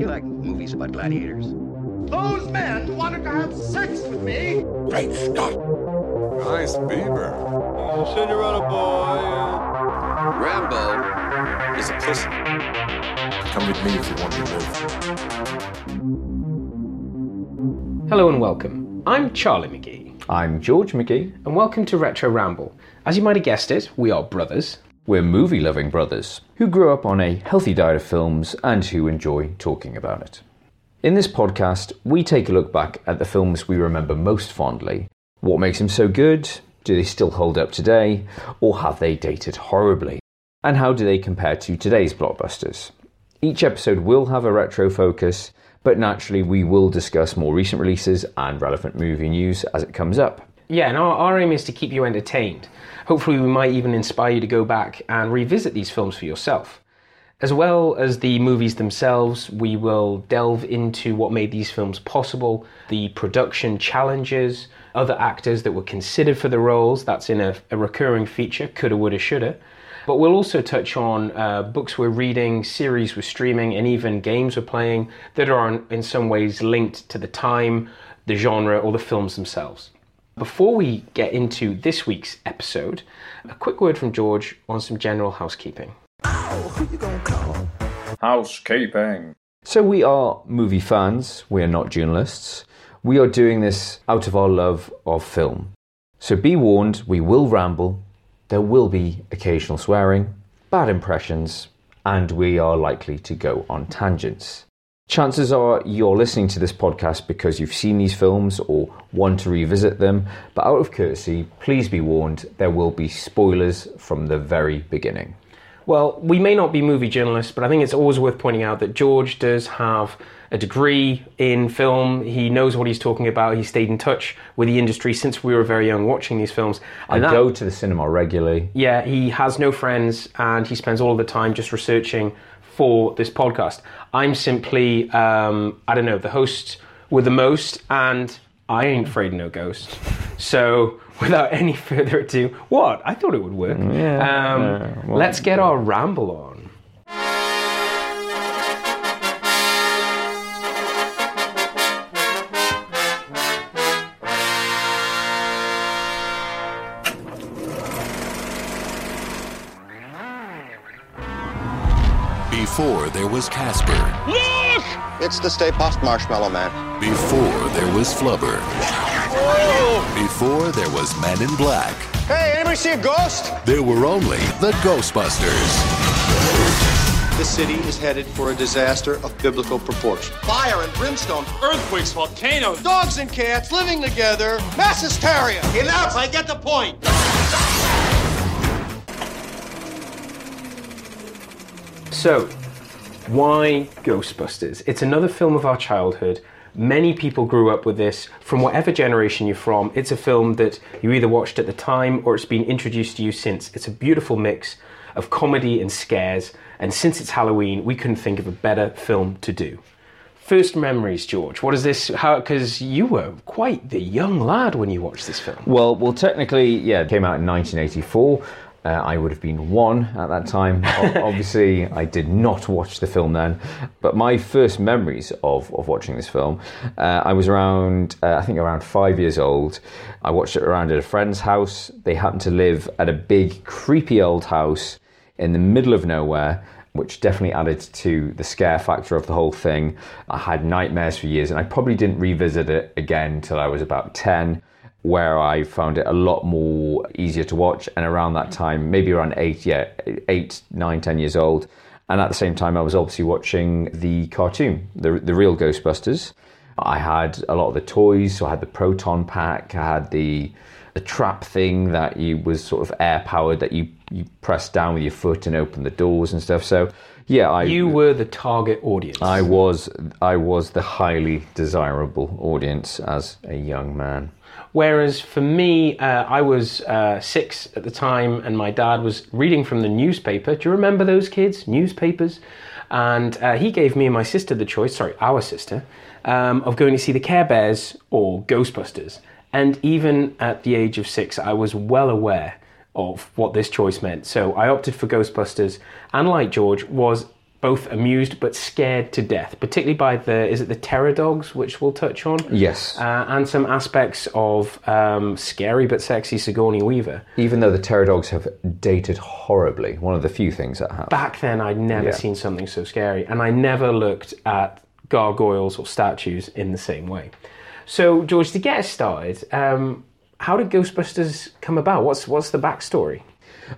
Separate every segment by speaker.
Speaker 1: You like movies about gladiators?
Speaker 2: Those men wanted to have sex with me.
Speaker 1: Great Scott!
Speaker 3: Nice beaver.
Speaker 4: Uh, Cinderella boy.
Speaker 3: Uh, Rambo is a pussy.
Speaker 5: Come with me if you want to live.
Speaker 6: Hello and welcome. I'm Charlie McGee,
Speaker 7: I'm George McGee.
Speaker 6: and welcome to Retro Ramble. As you might have guessed it, we are brothers.
Speaker 7: We're movie loving brothers who grew up on a healthy diet of films and who enjoy talking about it. In this podcast, we take a look back at the films we remember most fondly. What makes them so good? Do they still hold up today? Or have they dated horribly? And how do they compare to today's blockbusters? Each episode will have a retro focus, but naturally, we will discuss more recent releases and relevant movie news as it comes up.
Speaker 6: Yeah, and our, our aim is to keep you entertained. Hopefully, we might even inspire you to go back and revisit these films for yourself. As well as the movies themselves, we will delve into what made these films possible, the production challenges, other actors that were considered for the roles. That's in a, a recurring feature, coulda, woulda, shoulda. But we'll also touch on uh, books we're reading, series we're streaming, and even games we're playing that are in, in some ways linked to the time, the genre, or the films themselves. Before we get into this week's episode, a quick word from George on some general housekeeping.
Speaker 5: Housekeeping.
Speaker 7: So, we are movie fans, we are not journalists. We are doing this out of our love of film. So, be warned, we will ramble, there will be occasional swearing, bad impressions, and we are likely to go on tangents. Chances are you're listening to this podcast because you've seen these films or want to revisit them, but out of courtesy, please be warned there will be spoilers from the very beginning.
Speaker 6: Well, we may not be movie journalists, but I think it's always worth pointing out that George does have a degree in film. He knows what he's talking about. He stayed in touch with the industry since we were very young watching these films.
Speaker 7: I
Speaker 6: that-
Speaker 7: go to the cinema regularly.
Speaker 6: Yeah, he has no friends and he spends all of the time just researching for this podcast. I'm simply, um, I don't know, the host with the most, and I ain't afraid of no ghost. So, without any further ado, what? I thought it would work. um,
Speaker 7: yeah, well-
Speaker 6: let's get our ramble on.
Speaker 8: Was Casper. Look!
Speaker 1: It's the Stay Puft Marshmallow Man.
Speaker 8: Before there was Flubber. Before there was Men in Black.
Speaker 2: Hey, anybody see a ghost?
Speaker 8: There were only the Ghostbusters.
Speaker 9: The city is headed for a disaster of biblical proportion. Fire and brimstone, earthquakes, volcanoes, dogs and cats living together, mass hysteria. Enough! I get the point.
Speaker 6: So, why Ghostbusters? It's another film of our childhood. Many people grew up with this. From whatever generation you're from, it's a film that you either watched at the time or it's been introduced to you since. It's a beautiful mix of comedy and scares, and since it's Halloween, we couldn't think of a better film to do. First memories, George. What is this? How? Because you were quite the young lad when you watched this film.
Speaker 7: Well, well, technically, yeah, it came out in 1984. Uh, I would have been one at that time. Obviously, I did not watch the film then. But my first memories of, of watching this film, uh, I was around, uh, I think around five years old. I watched it around at a friend's house. They happened to live at a big, creepy old house in the middle of nowhere which definitely added to the scare factor of the whole thing. I had nightmares for years, and I probably didn't revisit it again until I was about 10, where I found it a lot more easier to watch. And around that time, maybe around eight, yeah, eight, nine, ten years old. And at the same time, I was obviously watching the cartoon, the, the real Ghostbusters. I had a lot of the toys, so I had the proton pack, I had the the trap thing that you was sort of air powered that you you press down with your foot and open the doors and stuff. So yeah, I
Speaker 6: You were the target audience.
Speaker 7: I was I was the highly desirable audience as a young man.
Speaker 6: Whereas for me, uh, I was uh, six at the time, and my dad was reading from the newspaper. Do you remember those kids? Newspapers. And uh, he gave me and my sister the choice, sorry, our sister, um, of going to see the Care Bears or Ghostbusters. And even at the age of six, I was well aware of what this choice meant. So I opted for Ghostbusters, and like George, was both amused but scared to death, particularly by the is it the terror dogs, which we'll touch on.
Speaker 7: Yes.
Speaker 6: Uh, and some aspects of um, scary but sexy Sigourney Weaver.
Speaker 7: Even though the Terror Dogs have dated horribly, one of the few things that have.
Speaker 6: Back then, I'd never
Speaker 7: Yeah.
Speaker 6: seen something so scary, and I never looked at gargoyles or statues in the same way. So, George, to get us started, um, how did Ghostbusters come about? What's what's the backstory?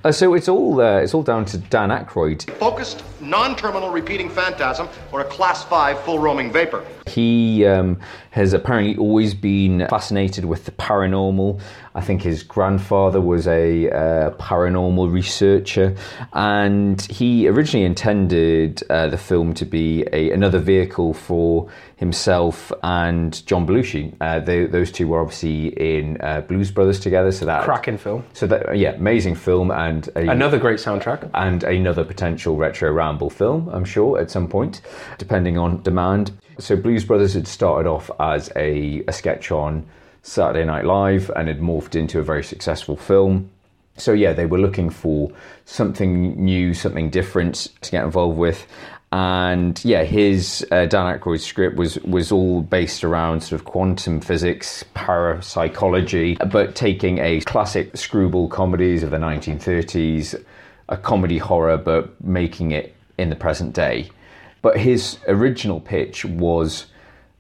Speaker 7: Uh, so it's all uh, it's all down to Dan Aykroyd.
Speaker 9: Focused, non-terminal repeating phantasm or a class 5 full roaming vapor.
Speaker 7: He um, has apparently always been fascinated with the paranormal. I think his grandfather was a uh, paranormal researcher, and he originally intended uh, the film to be a, another vehicle for himself and John Belushi. Uh, they, those two were obviously in uh, Blues Brothers together, so that
Speaker 6: Cracking film.
Speaker 7: So that yeah, amazing film and a,
Speaker 6: Another great soundtrack.
Speaker 7: and another potential retro ramble film, I'm sure, at some point, depending on demand. So Blues Brothers had started off as a, a sketch on Saturday Night Live and had morphed into a very successful film. So yeah, they were looking for something new, something different to get involved with. And yeah, his uh, Dan Aykroyd's script was was all based around sort of quantum physics, parapsychology, but taking a classic screwball comedies of the 1930s, a comedy horror, but making it in the present day. But his original pitch was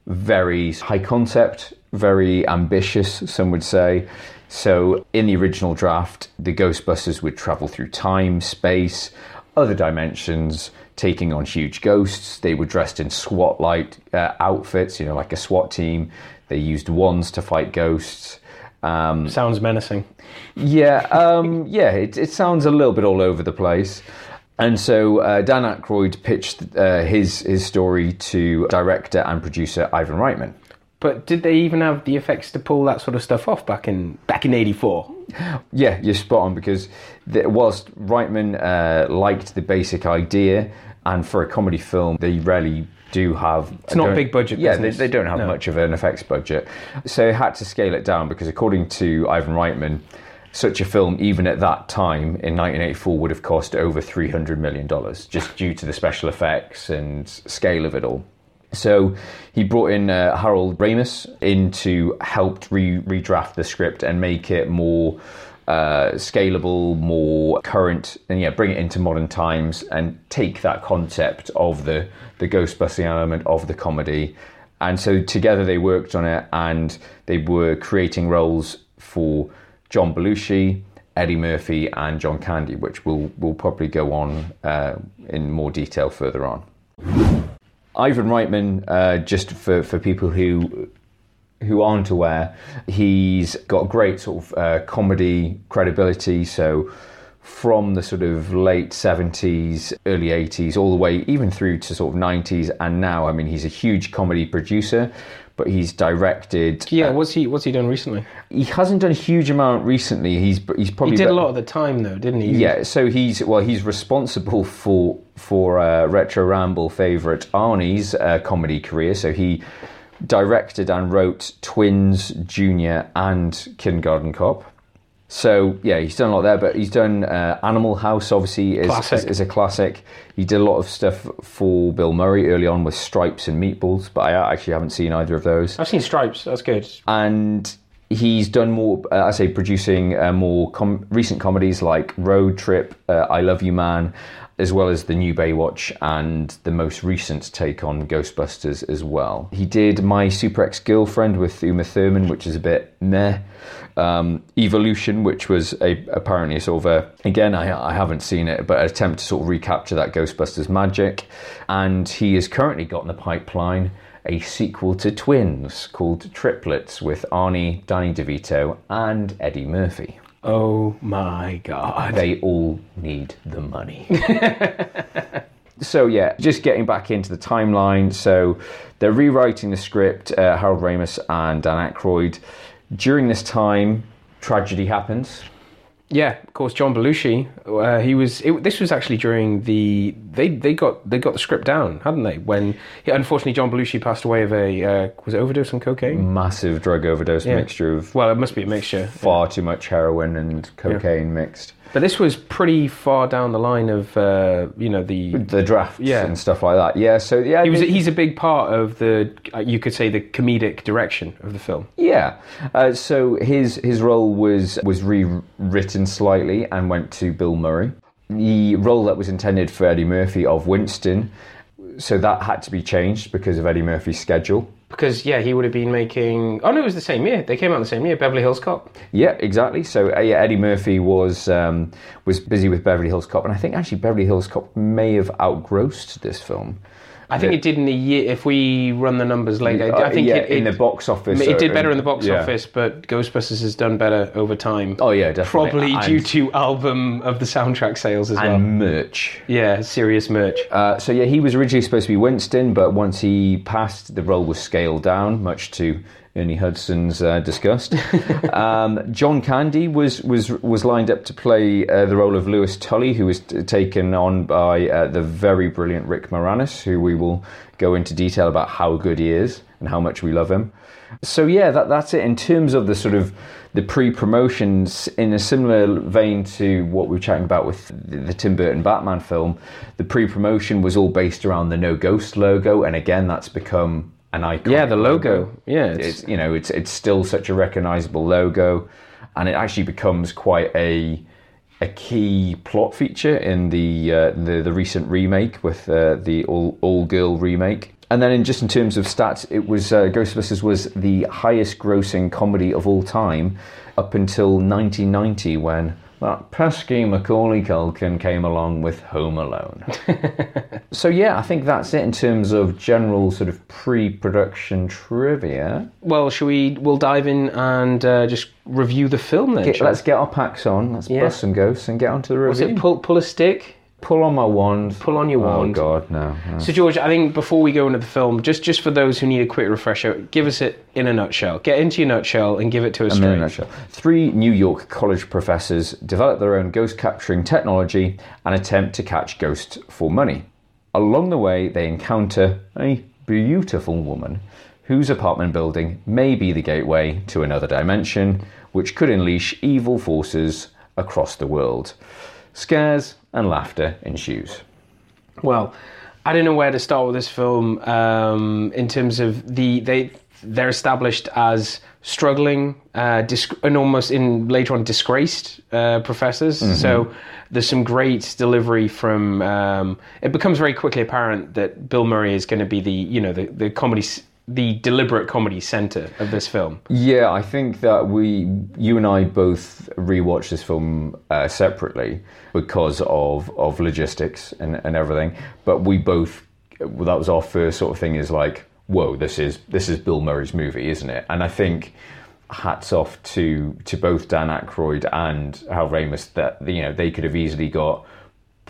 Speaker 7: very high concept, very ambitious, some would say. So, in the original draft, the Ghostbusters would travel through time, space, other dimensions, taking on huge ghosts. They were dressed in SWAT like uh, outfits, you know, like a SWAT team. They used wands to fight ghosts. Um,
Speaker 6: Sounds menacing.
Speaker 7: yeah, um, yeah, it, it sounds a little bit all over the place. And so uh, Dan Aykroyd pitched uh, his his story to director and producer Ivan Reitman.
Speaker 6: But did they even have the effects to pull that sort of stuff off back in back in '84?
Speaker 7: Yeah, you're spot on because the, whilst Reitman uh, liked the basic idea, and for a comedy film, they rarely do have. It's
Speaker 6: not big budget
Speaker 7: Yeah. They, they don't have
Speaker 6: No.
Speaker 7: much of an effects budget, so they had to scale it down because according to Ivan Reitman. Such a film, even at that time in 1984, would have cost over $300 million just due to the special effects and scale of it all. So he brought in uh, Harold Ramis in to help re- redraft the script and make it more uh, scalable, more current, and yeah, bring it into modern times and take that concept of the the ghostbusting element of the comedy. And so together they worked on it, and they were creating roles for John Belushi. Eddie Murphy and John Candy, which we'll, we'll probably go on uh, in more detail further on. Ivan Reitman, uh, just for, for people who who aren't aware, he's got great sort of uh, comedy credibility. So from the sort of late 70s, early 80s, all the way even through to sort of 90s and now, I mean, he's a huge comedy producer, but he's directed.
Speaker 6: Yeah,
Speaker 7: uh,
Speaker 6: what's he what's he done recently?
Speaker 7: he hasn't done a huge amount recently. He's he's probably
Speaker 6: He did a lot of the time though, didn't he?
Speaker 7: yeah, so he's well, he's responsible for for uh, retro ramble favorite Arnie's uh, comedy career. So he directed and wrote Twins, Junior, and Kindergarten Cop. So yeah, he's done a lot there, but he's done uh, Animal House. Obviously, is, is is a classic. He did a lot of stuff for Bill Murray early on with Stripes and Meatballs, but I actually haven't seen either of those
Speaker 6: I've seen Stripes. That's good.
Speaker 7: and he's done more, uh, I say, producing uh, more com- recent comedies like Road Trip, uh, I Love You Man, as well as the new Baywatch and the most recent take on Ghostbusters as well. He did My Super Ex Girlfriend with Uma Thurman, which is a bit meh. Um, Evolution, which was a apparently sort of a again I, I haven't seen it, but an attempt to sort of recapture that Ghostbusters magic. And he has currently got in the pipeline a sequel to Twins called Triplets with Arnie, Danny DeVito, and Eddie Murphy.
Speaker 6: Oh my god.
Speaker 7: They all need the money. so yeah, just getting back into the timeline. So they're rewriting the script. Uh, Harold Ramis and Dan Aykroyd. During this time, tragedy happens.
Speaker 6: Yeah, of course, John Belushi. Uh, he was. It, this was actually during the they they got they got the script down, hadn't they? When unfortunately John Belushi passed away of a uh, was it overdose on cocaine?
Speaker 7: Massive drug overdose
Speaker 6: Yeah.
Speaker 7: mixture of
Speaker 6: Well, it must be a mixture.
Speaker 7: far too much heroin and cocaine mixed.
Speaker 6: But this was pretty far down the line of, uh, you know, the.
Speaker 7: The drafts
Speaker 6: Yeah.
Speaker 7: and stuff like that. Yeah, so yeah,
Speaker 6: He was, he's a big part of the, uh, you could say, the comedic direction of the film.
Speaker 7: Yeah. Uh, so his his role was was rewritten slightly and went to Bill Murray. The role that was intended for Eddie Murphy of Winston, so that had to be changed because of Eddie Murphy's schedule.
Speaker 6: Because, yeah, he would have been making. Oh, no, it was the same year. They came out the same year, Beverly Hills Cop.
Speaker 7: Yeah, exactly. So uh, yeah, Eddie Murphy was um, was busy with Beverly Hills Cop, and I think actually Beverly Hills Cop may have outgrossed this film.
Speaker 6: I think it did in the year. If we run the numbers later,
Speaker 7: Uh,
Speaker 6: I think
Speaker 7: yeah,
Speaker 6: it,
Speaker 7: in the box office.
Speaker 6: It did
Speaker 7: uh,
Speaker 6: better in the box
Speaker 7: yeah.
Speaker 6: office, but Ghostbusters has done better over time.
Speaker 7: Oh yeah, definitely.
Speaker 6: Probably
Speaker 7: and,
Speaker 6: due to album of the soundtrack sales as well.
Speaker 7: and merch.
Speaker 6: Yeah, serious merch.
Speaker 7: Uh, so yeah, he was originally supposed to be Winston, but once he passed, the role was scaled down, much to Ernie Hudson's uh, disgust. um, John Candy was was was lined up to play uh, the role of Louis Tully, who was t- taken on by uh, the very brilliant Rick Moranis, who we will go into detail about how good he is and how much we love him. So yeah, that, that's it in terms of the sort of the pre-promotions in a similar vein to what we were chatting about with the, the Tim Burton Batman film. The pre-promotion was all based around the No Ghost logo, and again, that's become an icon.
Speaker 6: Yeah, the logo. Yeah, it's-
Speaker 7: it's you know it's it's still such a recognizable logo, and it actually becomes quite a a key plot feature in the uh, the, the recent remake with uh, the all all girl remake. And then, in just in terms of stats, it was uh, Ghostbusters was the highest grossing comedy of all time up until 1990 when that pesky Macaulay Culkin came along with Home Alone. so yeah, I think that's it in terms of general sort of pre-production trivia.
Speaker 6: Well, shall we? We'll dive in and uh, just review the film then.
Speaker 7: Get- let's get our packs on. Let's
Speaker 6: Yeah.
Speaker 7: bust some ghosts and get onto the
Speaker 6: we? Was it pull pull a stick?
Speaker 7: Pull on my wand.
Speaker 6: Pull on your
Speaker 7: oh,
Speaker 6: wand. oh.
Speaker 7: God, no. no.
Speaker 6: So George, I think before we go into the film, just just for those who need a quick refresher, give us it in a nutshell. Get into your nutshell and give it to us
Speaker 7: In a nutshell. Three New York college professors develop their own ghost capturing technology and attempt to catch ghosts for money. Along the way, they encounter a beautiful woman whose apartment building may be the gateway to another dimension, which could unleash evil forces across the world. Scares and laughter ensues.
Speaker 6: Well, I don't know where to start with this film um, in terms of the they they're established as struggling uh, disc- and almost in later on disgraced uh, professors. So there's some great delivery from. Um, it becomes very quickly apparent that Bill Murray is going to be the you know the the comedy. The deliberate comedy center of this film.
Speaker 7: Yeah, I think that we, you and I both rewatched this film uh, separately because of of logistics and, and everything. But we both, well, that was our first sort of thing. Is like, whoa, this is this is Bill Murray's movie, isn't it? And I think hats off to to both Dan Aykroyd and Hal Ramis that you know they could have easily got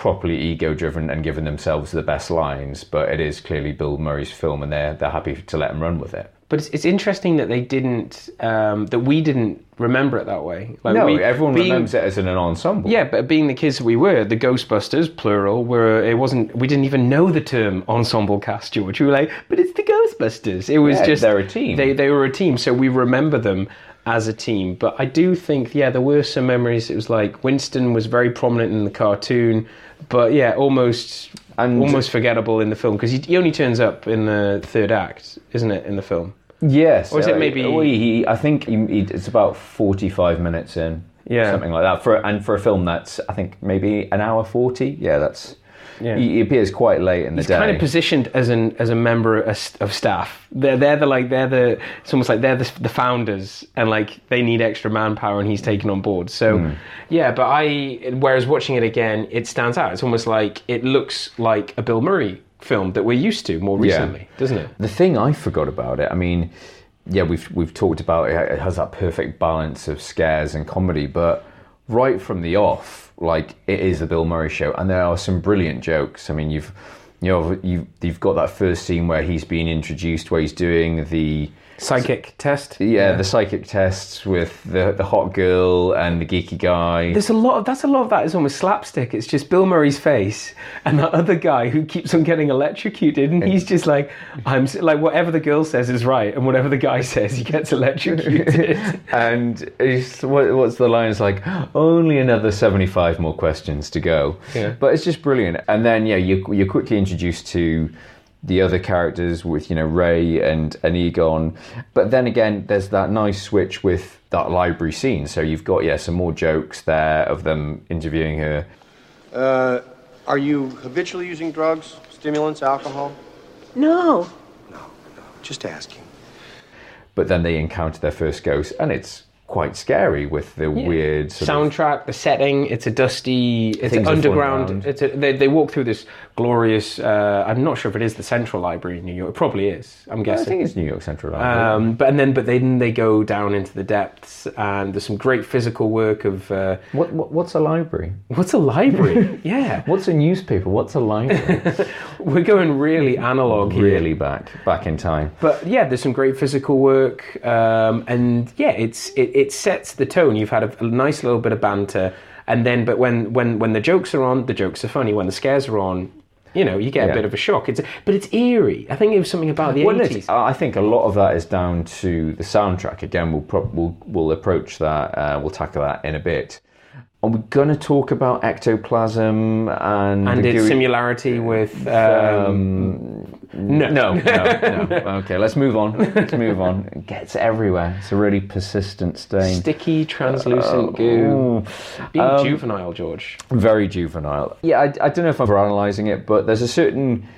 Speaker 7: properly ego driven and given themselves the best lines, but it is clearly Bill Murray's film, and they're they're happy to let him run with it.
Speaker 6: But it's, it's interesting that they didn't, um, that we didn't remember it that way. Like
Speaker 7: No,
Speaker 6: we-
Speaker 7: everyone
Speaker 6: being-
Speaker 7: remembers it as an ensemble.
Speaker 6: Yeah, but being the kids that we were, the Ghostbusters, plural, were it wasn't. We didn't even know the term ensemble cast, George. We were like, but it's the Ghostbusters. It was
Speaker 7: Yeah,
Speaker 6: just
Speaker 7: they're a team.
Speaker 6: They they were a team, so we remember them as a team. But I do think, yeah, there were some memories. It was like Winston was very prominent in the cartoon, but yeah, almost
Speaker 7: And-
Speaker 6: almost forgettable in the film because he, he only turns up in the third act, isn't it? In the film.
Speaker 7: Yes.
Speaker 6: Or is it
Speaker 7: uh,
Speaker 6: maybe-
Speaker 7: well, he, I think he, it's about forty-five minutes in.
Speaker 6: Yeah.
Speaker 7: Something like that. For and for a film that's I think maybe an hour forty. Yeah, that's.
Speaker 6: Yeah.
Speaker 7: He, he appears quite late in the
Speaker 6: He's
Speaker 7: day.
Speaker 6: kind of positioned as an as a member of of staff. They're they're the like they're the it's almost like they're the, the founders and like they need extra manpower and he's taken on board. So
Speaker 7: Hmm.
Speaker 6: yeah, but I whereas watching it again, it stands out. It's almost like it looks like a Bill Murray film that we're used to more
Speaker 7: Yeah.
Speaker 6: recently, doesn't it?
Speaker 7: The thing I forgot about it, I mean, yeah, we've we've talked about it. It has that perfect balance of scares and comedy, but right from the off, like it is a Bill Murray show, and there are some brilliant jokes. I mean, you've you know you, you've got that first scene where he's being introduced, where he's doing the
Speaker 6: Psychic test.
Speaker 7: yeah, the psychic tests with the the hot girl and the geeky guy.
Speaker 6: There's a lot of that's a lot of that is almost slapstick. It's just Bill Murray's face and that other guy who keeps on getting electrocuted, and he's just like, I'm like whatever the girl says is right, and whatever the guy says, he gets electrocuted.
Speaker 7: and it's, what, what's the line? It's like only another seventy-five more questions to go.
Speaker 6: Yeah.
Speaker 7: But it's just brilliant. And then yeah, you you're quickly introduced to the other characters with you know Ray and and Egon. But then again, there's that nice switch with that library scene. So you've got yeah some more jokes there of them interviewing her.
Speaker 9: Uh, are you habitually using drugs, stimulants, alcohol?
Speaker 10: No. No, no.
Speaker 9: Just asking.
Speaker 7: But then they encounter their first ghost, and it's quite scary with the weird sort of
Speaker 6: Soundtrack, the setting, it's a dusty, it's
Speaker 7: Things
Speaker 6: an underground. It's a, they, they walk through this glorious. Uh, I'm not sure if it is the Central Library in New York. It probably is. I'm guessing.
Speaker 7: I think it's New York Central Library.
Speaker 6: Um, but and then but then they go down into the depths, and there's some great physical work of uh,
Speaker 7: what, what what's a library?
Speaker 6: what's a library? yeah,
Speaker 7: What's a newspaper? What's a library?
Speaker 6: we're going really analog here.
Speaker 7: really back back in time.
Speaker 6: But yeah, there's some great physical work, um, and yeah, it's it, it sets the tone. You've had a, a nice little bit of banter, and then but when when when the jokes are on, the jokes are funny. When the scares are on, you know, you get
Speaker 7: Yeah.
Speaker 6: a bit of a shock. It's but it's eerie. I think it was something about the
Speaker 7: Well,
Speaker 6: 80s.
Speaker 7: I think a lot of that is down to the soundtrack. Again, we'll prob- we'll, we'll approach that. Uh, we'll tackle that in a bit. Are we going to talk about ectoplasm and
Speaker 6: and its similarity with um, no
Speaker 7: No, no, no. Okay, let's move on. Let's move on. It gets everywhere. It's a really persistent stain.
Speaker 6: sticky, translucent goo.
Speaker 7: Ooh.
Speaker 6: Being
Speaker 7: Um,
Speaker 6: juvenile, George.
Speaker 7: Very juvenile. Yeah, I, I don't know if I'm analysing it, but there's a certain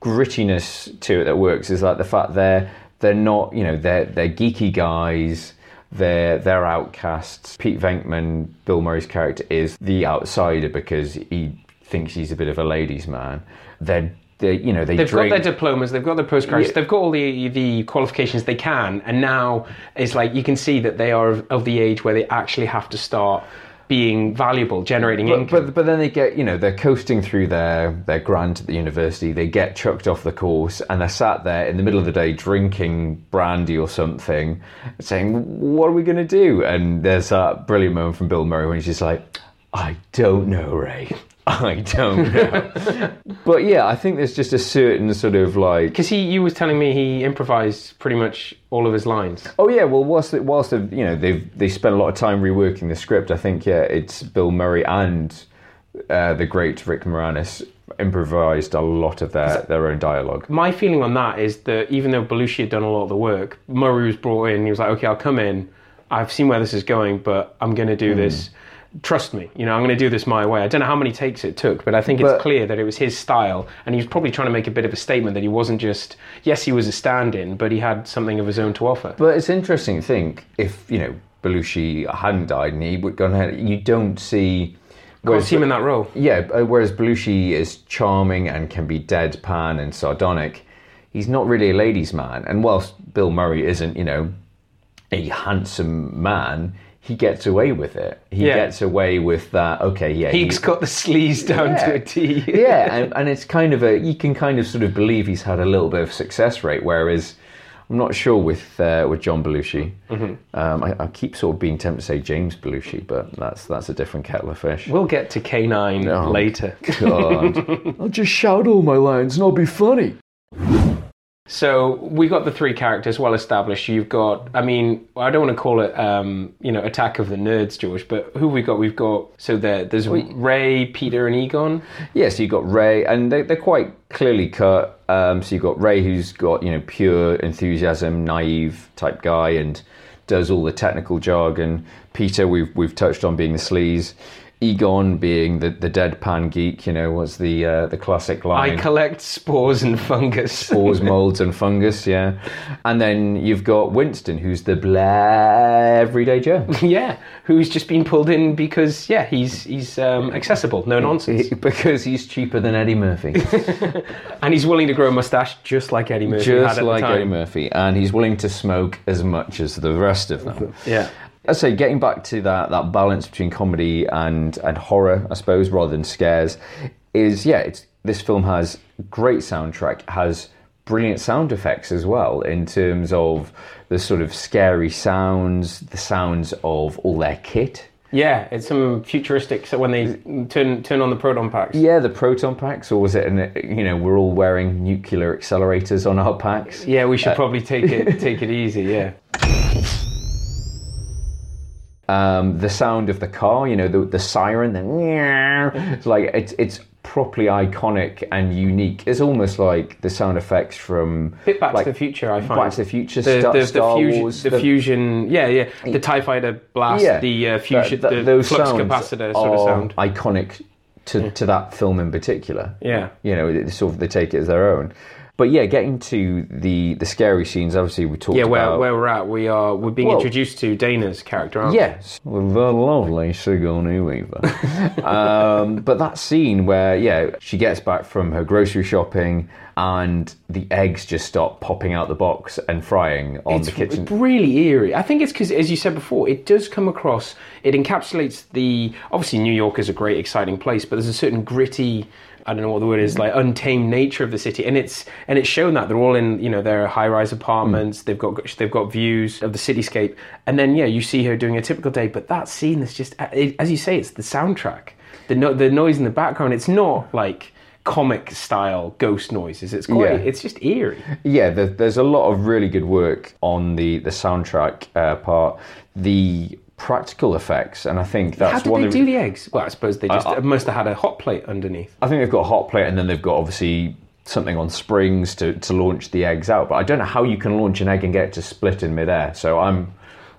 Speaker 7: grittiness to it that works. Is like the fact they're they're not, you know, they're they're geeky guys. They're they're outcasts. Pete Venkman, Bill Murray's character, is the outsider because he thinks he's a bit of a ladies' man. They're they you know they
Speaker 6: They've
Speaker 7: drink.
Speaker 6: got their diplomas, they've got their postgraduates,
Speaker 7: Yeah.
Speaker 6: they've got all the the qualifications they can, and now it's like you can see that they are of, of the age where they actually have to start being valuable, generating
Speaker 7: But,
Speaker 6: income.
Speaker 7: but but then they get you know they're coasting through their their grant at the university. They get chucked off the course and they're sat there in the middle of the day drinking brandy or something, saying, "What are we going to do?" And there's that brilliant moment from Bill Murray when he's just like, "I don't know, Ray. I don't know." but yeah, I think there's just a certain sort of like
Speaker 6: Because he, you was telling me he improvised pretty much all of his lines.
Speaker 7: Oh yeah, well, whilst whilst they've, you know they've they spent a lot of time reworking the script, I think yeah, it's Bill Murray and uh, the great Rick Moranis improvised a lot of their their own dialogue.
Speaker 6: My feeling on that is that even though Belushi had done a lot of the work, Murray was brought in. He was like, "Okay, I'll come in. I've seen where this is going, but I'm going to do
Speaker 7: Hmm.
Speaker 6: this. Trust me. You know, I'm going to do this my way." I don't know how many takes it took, but I think it's
Speaker 7: But-
Speaker 6: clear that it was his style, and he was probably trying to make a bit of a statement that he wasn't just yes, he was a stand-in, but he had something of his own to offer.
Speaker 7: But it's interesting to think if you know Belushi hadn't died and he would gone ahead, you don't see.
Speaker 6: Can't see him in that role.
Speaker 7: Yeah, uh, whereas Belushi is charming and can be deadpan and sardonic, he's not really a ladies' man. And whilst Bill Murray isn't, you know, a handsome man, he gets away with it. He
Speaker 6: Yeah.
Speaker 7: gets away with that. Okay, yeah,
Speaker 6: He's
Speaker 7: he-
Speaker 6: got the sleeves down
Speaker 7: Yeah.
Speaker 6: to a T.
Speaker 7: yeah, and, and it's kind of a you can kind of sort of believe he's had a little bit of success rate, whereas I'm not sure with uh, with John Belushi.
Speaker 6: Mm-hmm.
Speaker 7: Um, I, I keep sort of being tempted to say James Belushi, but that's that's a different kettle of fish.
Speaker 6: We'll get to K9
Speaker 7: Oh.
Speaker 6: later.
Speaker 7: God, I'll just shout all my lines and I'll be funny.
Speaker 6: So we've got the three characters well established. You've got, I mean, I don't want to call it, um, you know, Attack of the Nerds, George, but who we got? We've got so there, there's Ray, Peter, and Egon.
Speaker 7: Yeah, so you've got Ray, and they, they're quite clearly cut. Um, so you've got Ray, who's got you know pure enthusiasm, naive type guy, and does all the technical jargon. Peter, we've we've touched on being the sleaze. Egon being the, the deadpan geek, you know, was the uh, the classic line.
Speaker 6: I collect spores and fungus.
Speaker 7: spores, molds, and fungus. Yeah, and then you've got Winston, who's the blah everyday Joe.
Speaker 6: yeah, who's just been pulled in because yeah, he's he's um, accessible, no nonsense,
Speaker 7: because he's cheaper than Eddie Murphy.
Speaker 6: and he's willing to grow a mustache just like Eddie Murphy had
Speaker 7: just
Speaker 6: at
Speaker 7: like
Speaker 6: the time.
Speaker 7: Eddie Murphy, and he's willing to smoke as much as the rest of them.
Speaker 6: Yeah.
Speaker 7: I say, getting back to that that balance between comedy and and horror, I suppose, rather than scares. is yeah, it's this film has great soundtrack, has brilliant sound effects as well in terms of the sort of scary sounds, the sounds of all their kit.
Speaker 6: Yeah, it's some futuristic. So when they turn turn on the proton packs.
Speaker 7: Yeah, the proton packs, or was it? An, you know, we're all wearing nuclear accelerators on our packs.
Speaker 6: Yeah, we should uh, probably take it take it easy. Yeah.
Speaker 7: Um, the sound of the car, you know, the, the siren, the it's like it's it's properly iconic and unique. It's almost like the sound effects from
Speaker 6: Bit Back
Speaker 7: like,
Speaker 6: to the Future, I find.
Speaker 7: Back to the Future,
Speaker 6: The,
Speaker 7: Star,
Speaker 6: the, the
Speaker 7: Star
Speaker 6: fusion,
Speaker 7: Wars,
Speaker 6: the, fusion, yeah, yeah, the Tie Fighter blast,
Speaker 7: Yeah,
Speaker 6: the uh, fusion,
Speaker 7: that- that-
Speaker 6: the
Speaker 7: those
Speaker 6: flux capacitor sort of sound.
Speaker 7: iconic to, to that film in particular.
Speaker 6: Yeah.
Speaker 7: you know, sort of they take it as their own. But yeah, getting to the the scary scenes. Obviously, we talked
Speaker 6: Yeah, where,
Speaker 7: about.
Speaker 6: where we're at, we are we're being
Speaker 7: Well-
Speaker 6: introduced to Dana's character, aren't we?
Speaker 7: Yes, with the lovely Sigourney Weaver. um, but that scene where, yeah, she gets back from her grocery shopping and the eggs just start popping out the box and frying on
Speaker 6: it's
Speaker 7: the kitchen.
Speaker 6: really eerie. I think it's because, as you said before, it does come across. It encapsulates the obviously New York is a great, exciting place, but there's a certain gritty. I don't know what the word is, like untamed nature of the city, and it's and it's shown that they're all in, you know, their high-rise apartments. They've got they've got views of the cityscape, and then yeah, you see her doing a typical day. But that scene is just, it, as you say, it's the soundtrack, the no, the noise in the background. It's not like comic style ghost noises. It's quite,
Speaker 7: Yeah.
Speaker 6: it's just eerie.
Speaker 7: Yeah, there, there's a lot of really good work on the the soundtrack uh, part. The practical effects, and I think that's
Speaker 6: How did
Speaker 7: one
Speaker 6: they do the eggs? Well, I suppose they just
Speaker 7: I-
Speaker 6: must have had a hot plate underneath.
Speaker 7: I think they've got a hot plate, and then they've got obviously something on springs to, to launch the eggs out. But I don't know how you can launch an egg and get it to split in midair. So I'm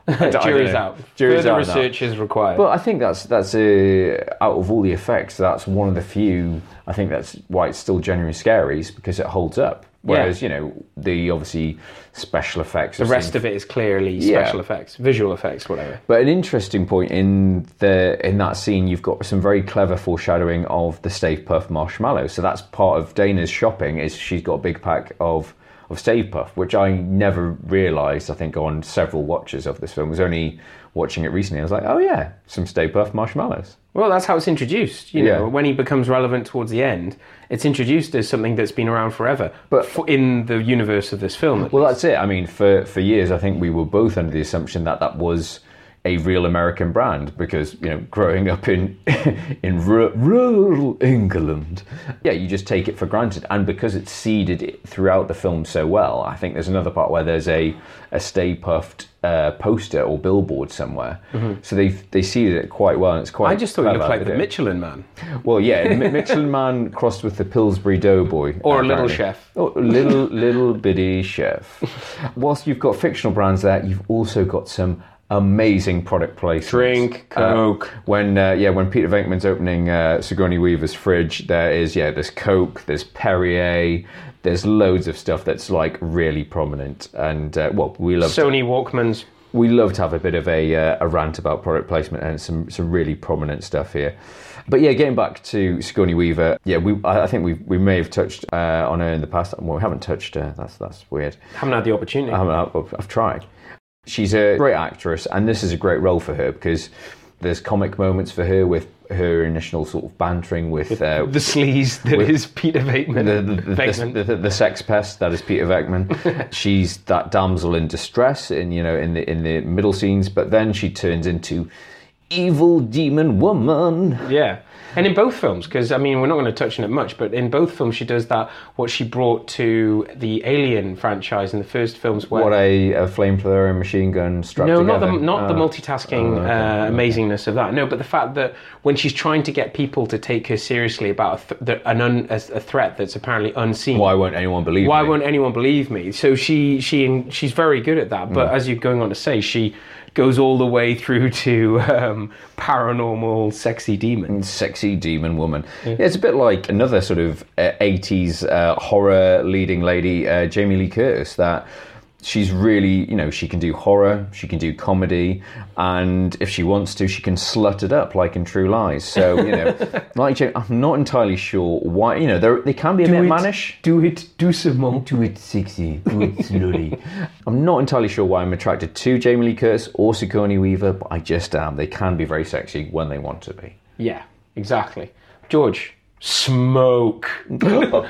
Speaker 7: I I
Speaker 6: Jury's out.
Speaker 7: Jury's
Speaker 6: Further
Speaker 7: out
Speaker 6: research is required.
Speaker 7: But I think that's that's uh, out of all the effects, that's one of the few. I think that's why it's still genuinely scary, is because it holds up. Whereas you know the obviously special effects.
Speaker 6: the rest of it is clearly
Speaker 7: Yeah.
Speaker 6: special effects, visual effects, whatever.
Speaker 7: But an interesting point in the in that scene, you've got some very clever foreshadowing of the Stay Puft marshmallow. So that's part of Dana's shopping. Is she's got a big pack of of Stay Puft, which I never realised. I think on several watches of this film, I was only watching it recently. I was like, oh yeah, some Stay Puft marshmallows.
Speaker 6: Well, that's how it's introduced. You know,
Speaker 7: Yeah.
Speaker 6: when he becomes relevant towards the end, it's introduced as something that's been around forever.
Speaker 7: But-
Speaker 6: for, in the universe of this film,
Speaker 7: Well,
Speaker 6: least.
Speaker 7: that's it. I mean, for for years, I think we were both under the assumption that that was a real American brand because you know, growing up in in ru- rural England, yeah, you just take it for granted, and because it's seeded throughout the film so well, I think there's another part where there's a a Stay Puft uh, poster or billboard somewhere, so they they seeded it quite well, and it's quite.
Speaker 6: Mm-hmm. I just thought
Speaker 7: clever
Speaker 6: looked like the
Speaker 7: it.
Speaker 6: Michelin Man.
Speaker 7: Well, yeah, Michelin Man crossed with the Pillsbury Doughboy,
Speaker 6: Or a little
Speaker 7: apparently.
Speaker 6: chef.
Speaker 7: Oh, a little little bitty chef. Whilst you've got fictional brands there, you've also got some amazing product placement.
Speaker 6: Drink,
Speaker 7: Uh,
Speaker 6: Coke.
Speaker 7: when uh, yeah, when Peter Venkman's opening uh, Sigourney Weaver's fridge, there is yeah, there's Coke, there's Perrier. There's loads of stuff that's like really prominent, and uh, well, we love
Speaker 6: Sony Walkmans.
Speaker 7: we love to have a bit of a, uh, a rant about product placement and some, some really prominent stuff here. But yeah, getting back to Sigourney Weaver, yeah, we I I think we we may have touched uh, on her in the past. Well, we haven't touched her. That's that's weird.
Speaker 6: Haven't had the opportunity.
Speaker 7: I haven't, I've, I've tried. She's a great actress, and this is a great role for her because there's comic moments for her with her initial sort of bantering with uh,
Speaker 6: the sleaze that is Peter Venkman.
Speaker 7: the, the, the,
Speaker 6: Venkman.
Speaker 7: the, the, the sex pest that is Peter Venkman. She's that damsel in distress in you know in the in the middle scenes, but then she turns into evil demon woman.
Speaker 6: Yeah. And in both films, because I mean, we're not going to touch on it much, but in both films, she does that, what she brought to the Alien franchise in the first films where.
Speaker 7: What a, a flamethrower and machine gun strapped
Speaker 6: no, not the not the
Speaker 7: Oh.
Speaker 6: multitasking
Speaker 7: Oh, okay,
Speaker 6: uh, amazingness of that. No, but the fact that when she's trying to get people to take her seriously about a, th- an un, a, a threat that's apparently unseen.
Speaker 7: Why won't anyone believe me?
Speaker 6: Why
Speaker 7: me?
Speaker 6: won't anyone believe me? So she she she's very good at that.
Speaker 7: Mm.
Speaker 6: But as you're going on to say, she goes all the way through to um, paranormal, sexy demons.
Speaker 7: sexy demon woman. Yeah, it's a bit like another sort of uh, 80s uh, horror leading lady, uh, Jamie Lee Curtis, that she's really, you know, she can do horror, she can do comedy, and if she wants to, she can slut it up like in True Lies. So, you know, like Jamie, I'm not entirely sure why, you know, they can be a bit mannish.
Speaker 6: Do it, do some more.
Speaker 7: Do it sexy, do it slowly. I'm not entirely sure why I'm attracted to Jamie Lee Curtis or Sigourney Weaver, but I just am. They can be very sexy when they want to be.
Speaker 6: Yeah, exactly. George, Smoke.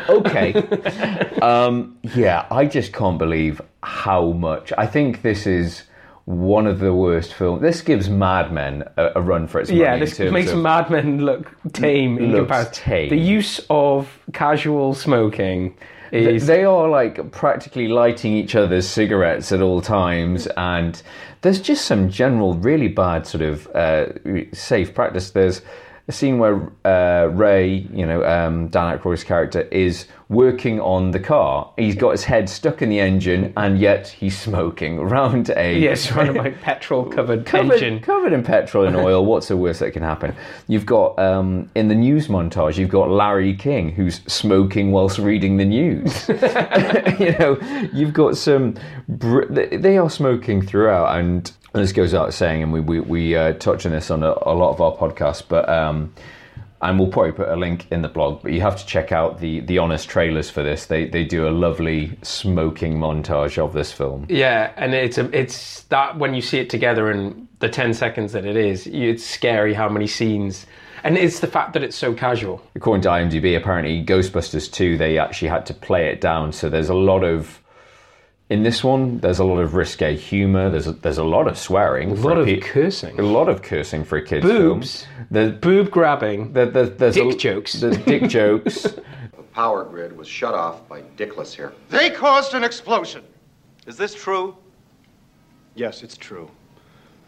Speaker 7: okay. um, yeah, I just can't believe how much. I think this is one of the worst films. This gives Mad Men a, a run for its money.
Speaker 6: Yeah, this makes Mad Men look tame in comparison.
Speaker 7: tame.
Speaker 6: The use of casual smoking is
Speaker 7: they are like practically lighting each other's cigarettes at all times, and there's just some general really bad sort of uh, safe practice. There's a scene where uh, Ray, you know, um, Dan Aykroyd's character, is working on the car. He's got his head stuck in the engine, and yet he's smoking around a
Speaker 6: yes, surrounded by petrol covered engine.
Speaker 7: covered in petrol and oil. What's the worst that can happen? You've got um, in the news montage, you've got Larry King who's smoking whilst reading the news. you know, you've got some. Br- they are smoking throughout, and this goes out saying, and we we, we uh, touch on this on a, a lot of our podcasts, but. Um, and we'll probably put a link in the blog, but you have to check out the the honest trailers for this. They they do a lovely smoking montage of this film.
Speaker 6: Yeah, and it's a, it's that when you see it together in the ten seconds that it is, it's scary how many scenes, and it's the fact that it's so casual.
Speaker 7: according to IMDb, apparently Ghostbusters 2, they actually had to play it down. So there's a lot of. In this one, there's a lot of risque humor. There's a, there's a lot of swearing.
Speaker 6: A lot of cursing.
Speaker 7: A lot of cursing for a kids'
Speaker 6: Boobs.
Speaker 7: film. There's,
Speaker 6: Boob grabbing.
Speaker 7: there, there, there's
Speaker 6: Dick
Speaker 7: a,
Speaker 6: jokes.
Speaker 7: There's dick jokes.
Speaker 1: The power grid was shut off by Dickless here.
Speaker 2: They caused an explosion.
Speaker 9: Is this true?
Speaker 10: Yes, it's true.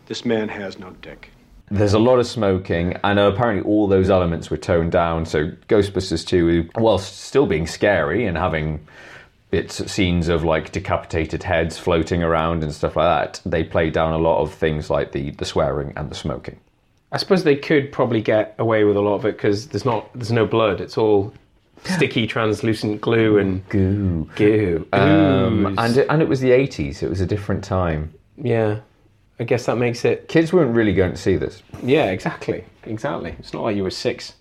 Speaker 10: This man has no dick.
Speaker 7: There's a lot of smoking, and apparently all those elements were toned down. So Ghostbusters 2, whilst still being scary and having bits scenes of like decapitated heads floating around and stuff like that, they play down a lot of things like the the swearing and the smoking.
Speaker 6: I suppose they could probably get away with a lot of it because there's not there's no blood. It's all sticky, translucent glue and
Speaker 7: Goo.
Speaker 6: goo.
Speaker 7: Um, and it, and it was the 80s. It was a different time.
Speaker 6: yeah, I guess that makes it
Speaker 7: Kids weren't really going to see this.
Speaker 6: Yeah, exactly. Exactly. It's not like you were six.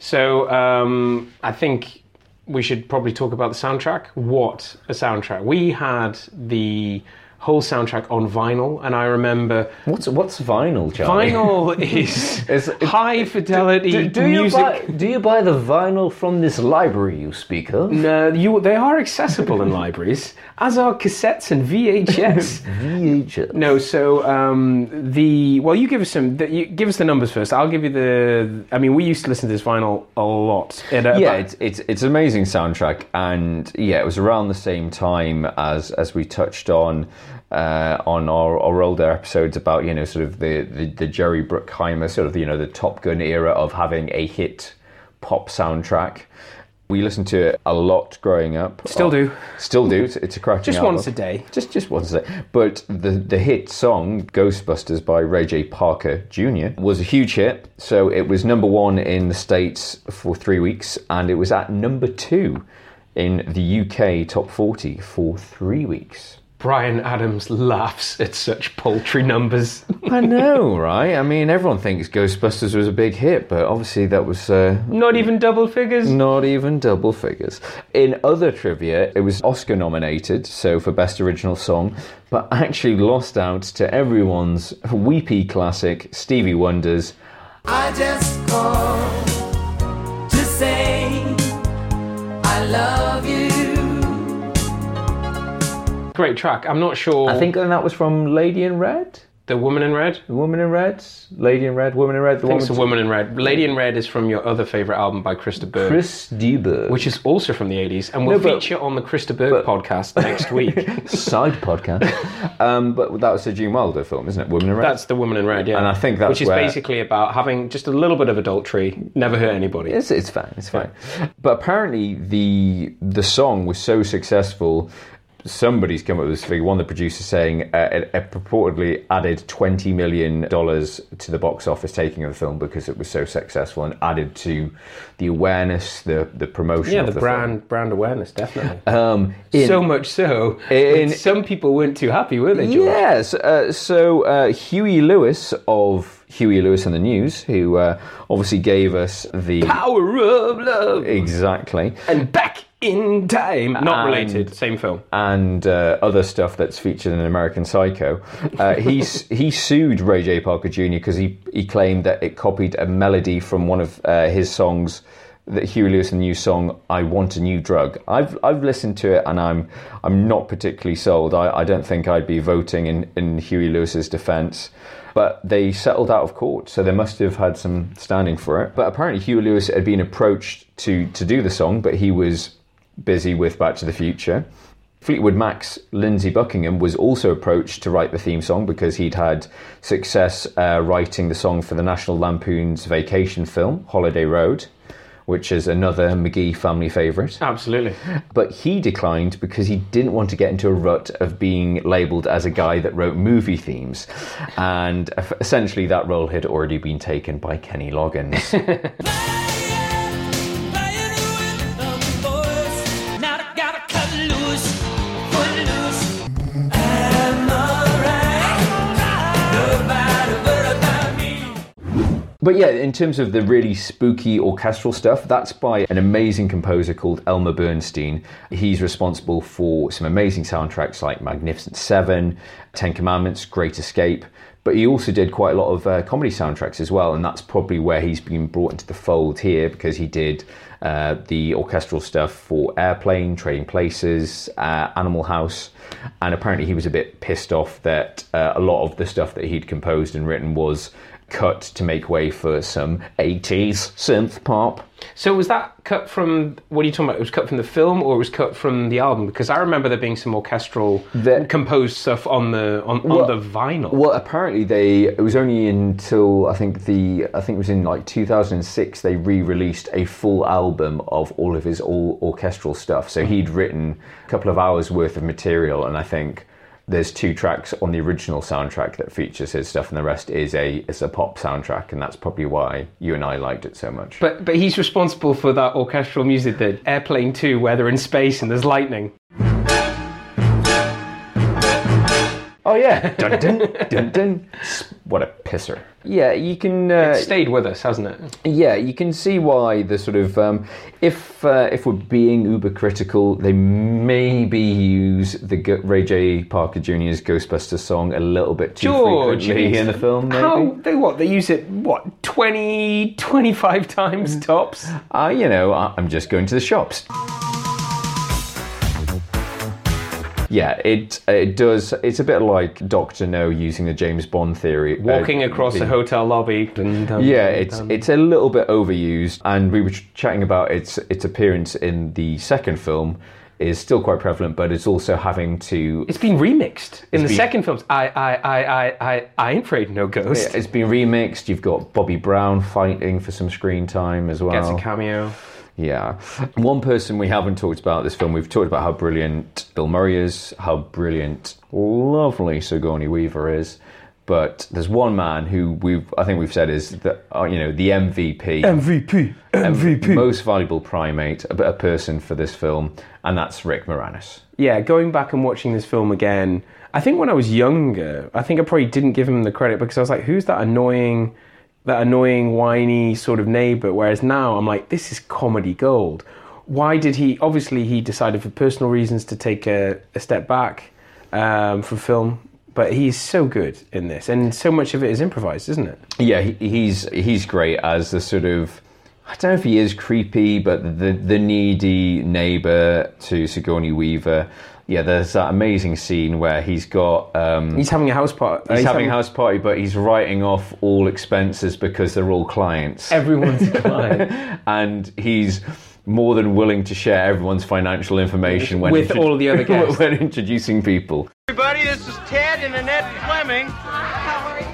Speaker 6: So um, I think we should probably talk about the soundtrack. What a soundtrack. We had the whole soundtrack on vinyl, and I remember
Speaker 7: What's what's vinyl, Charlie?
Speaker 6: vinyl is
Speaker 7: Is it-
Speaker 6: high fidelity
Speaker 7: Do, do you
Speaker 6: music.
Speaker 7: buy, do you buy the vinyl from this library you speak of?
Speaker 6: No, you, they are accessible in libraries, as are cassettes and VHS.
Speaker 7: VHS.
Speaker 6: No, so um, the well, you give us some. The, you, give us the numbers first. I'll give you the. I mean, we used to listen to this vinyl a lot. Uh,
Speaker 7: yeah, it's, it's it's amazing soundtrack, and yeah, it was around the same time as as we touched on uh, on our, our older episodes about you know sort of the, the the Jerry Bruckheimer sort of you know the Top Gun era of having a hit pop soundtrack. We listened to it a lot growing up.
Speaker 6: Still do.
Speaker 7: Still do. It's, it's a cracking
Speaker 6: Just
Speaker 7: album.
Speaker 6: once a day.
Speaker 7: Just just once a day. But the the hit song Ghostbusters by Ray J Parker Jr. was a huge hit. So it was number one in the states for three weeks, and it was at number two in the UK top forty for three weeks.
Speaker 6: Bryan Adams laughs at such paltry numbers.
Speaker 7: I know, right? I mean, everyone thinks Ghostbusters was a big hit, but obviously that was uh,
Speaker 6: Not even double figures.
Speaker 7: Not even double figures. In other trivia, it was Oscar nominated, so for Best Original Song, but actually lost out to everyone's weepy classic, Stevie Wonder's
Speaker 11: I just called to say I love
Speaker 6: Great track. I'm not sure.
Speaker 7: I think that was from Lady in Red?
Speaker 6: the Woman in Red.
Speaker 7: The Woman in Red? Lady in Red? Woman in Red? The
Speaker 6: I think
Speaker 7: one
Speaker 6: it's
Speaker 7: with
Speaker 6: Woman in Red. Lady in Red is from your other favorite album by Chris de Burgh,
Speaker 7: Chris de Burgh.
Speaker 6: which is also from the 80s, and will
Speaker 7: No, but-
Speaker 6: feature on the Chris de Burgh podcast next week.
Speaker 7: side podcast. um, but that was a Gene Wilder film, isn't it? Woman in Red?
Speaker 6: That's the Woman in Red, yeah.
Speaker 7: And I think that's
Speaker 6: which is
Speaker 7: where-
Speaker 6: basically about having just a little bit of adultery, never hurt anybody.
Speaker 7: It's, it's fine. It's fine. But apparently, the the song was so successful. Somebody's come up with this figure. One of the producers saying uh, it, it purportedly added twenty million dollars to the box office taking of the film because it was so successful and added to the awareness, the the promotion.
Speaker 6: Yeah,
Speaker 7: of
Speaker 6: the,
Speaker 7: the
Speaker 6: brand brand awareness, definitely.
Speaker 7: Um, in-
Speaker 6: so much so,
Speaker 7: in-
Speaker 6: some people weren't too happy, were they, George?
Speaker 7: Yes. Uh, so uh, Huey Lewis of Huey Lewis and the News, who uh, obviously gave us the
Speaker 6: Power of love
Speaker 7: exactly.
Speaker 6: and back in time. Not
Speaker 7: And-
Speaker 6: related, same film.
Speaker 7: and uh, other stuff that's featured in American Psycho. Uh, he he sued Ray J Parker Jr. because he he claimed that it copied a melody from one of uh, his songs that Huey Lewis' new song "I Want a New Drug." I've I've listened to it and I'm I'm not particularly sold. I, I don't think I'd be voting in in Huey Lewis's defence. But they settled out of court, so they must have had some standing for it. But apparently, Huey Lewis had been approached to to do the song, but he was busy with Back to the Future. Fleetwood Mac's Lindsey Buckingham was also approached to write the theme song because he'd had success uh, writing the song for the National Lampoon's vacation film, Holiday Road, which is another McGee family favourite.
Speaker 6: Absolutely.
Speaker 7: But he declined because he didn't want to get into a rut of being labelled as a guy that wrote movie themes. And essentially, that role had already been taken by Kenny Loggins. But yeah, in terms of the really spooky orchestral stuff, that's by an amazing composer called Elmer Bernstein. He's responsible for some amazing soundtracks like Magnificent Seven, Ten Commandments, Great Escape. But he also did quite a lot of uh, comedy soundtracks as well, and that's probably where he's been brought into the fold here because he did uh, the orchestral stuff for Airplane, Trading Places, uh, Animal House, and apparently he was a bit pissed off that uh, a lot of the stuff that he'd composed and written was cut to make way for some 80s synth pop.
Speaker 6: So was that cut from what are you talking about? It was cut from the film or it was cut from the album? Because I remember there being some orchestral
Speaker 7: The-
Speaker 6: composed stuff on the on,
Speaker 7: Well-
Speaker 6: on the vinyl.
Speaker 7: Well, apparently they it was only until I think the I think it was in like 2006 they re-released a full album of all of his all orchestral stuff. So he'd written a couple of hours worth of material, and I think there's two tracks on the original soundtrack that features his stuff, and the rest is a is a pop soundtrack, and that's probably why you and I liked it so much.
Speaker 6: But but he's responsible for that orchestral music, the Airplane 2, where they're in space and there's lightning.
Speaker 7: Oh yeah, dun dun dun dun. What a pisser. Yeah, you can. Uh,
Speaker 6: It stayed with us, hasn't it?
Speaker 7: Yeah, you can see why the sort of um, if uh, if we're being uber critical, they maybe use the G- Ray J Parker Jr.'s Ghostbusters song a little bit too
Speaker 6: George,
Speaker 7: frequently in the film. Maybe.
Speaker 6: How they what? They use it what 20, 25 times tops.
Speaker 7: Uh, you know, I- I'm just going to the shops. Yeah, it it does. It's a bit like Doctor No using the James Bond theory. uh,
Speaker 6: Walking across
Speaker 7: the-
Speaker 6: a hotel lobby. Dun, dun,
Speaker 7: Yeah,
Speaker 6: dun,
Speaker 7: it's it's a little bit overused, and we were chatting about its its appearance in the second film is still quite prevalent, but it's also having to.
Speaker 6: It's been remixed in the
Speaker 7: been-
Speaker 6: second films. I I I I I I ain't afraid no ghost.
Speaker 7: It's been remixed. You've got Bobby Brown fighting for some screen time as well.
Speaker 6: Gets a cameo.
Speaker 7: Yeah. One person we haven't talked about this film, we've talked about how brilliant Bill Murray is, how brilliant, lovely Sigourney Weaver is. But there's one man who we've, I think we've said is the, uh, you know, the MVP,
Speaker 6: MVP.
Speaker 7: MVP, most valuable primate, a, a person for this film, and that's Rick Moranis.
Speaker 6: Yeah, going back and watching this film again, I think when I was younger, I think I probably didn't give him the credit because I was like, who's that annoying, that annoying, whiny sort of neighbor? Whereas now I'm like, this is comedy gold. Why did he? Obviously, he decided for personal reasons to take a, a step back um, from film. But he's so good in this, and so much of it is improvised, isn't it?
Speaker 7: Yeah, he, he's he's great as the sort of I don't know if he is creepy, but the the needy neighbor to Sigourney Weaver. Yeah, there's that amazing scene where he's got um,
Speaker 6: He's having a house party.
Speaker 7: he's, having a house party, but he's writing off all expenses because they're all clients,
Speaker 6: Everyone's a client.
Speaker 7: and he's more than willing to share everyone's financial information when
Speaker 6: With all the other guests.
Speaker 7: when introducing people.
Speaker 2: Everybody, this is Ted and Annette Fleming. How are you?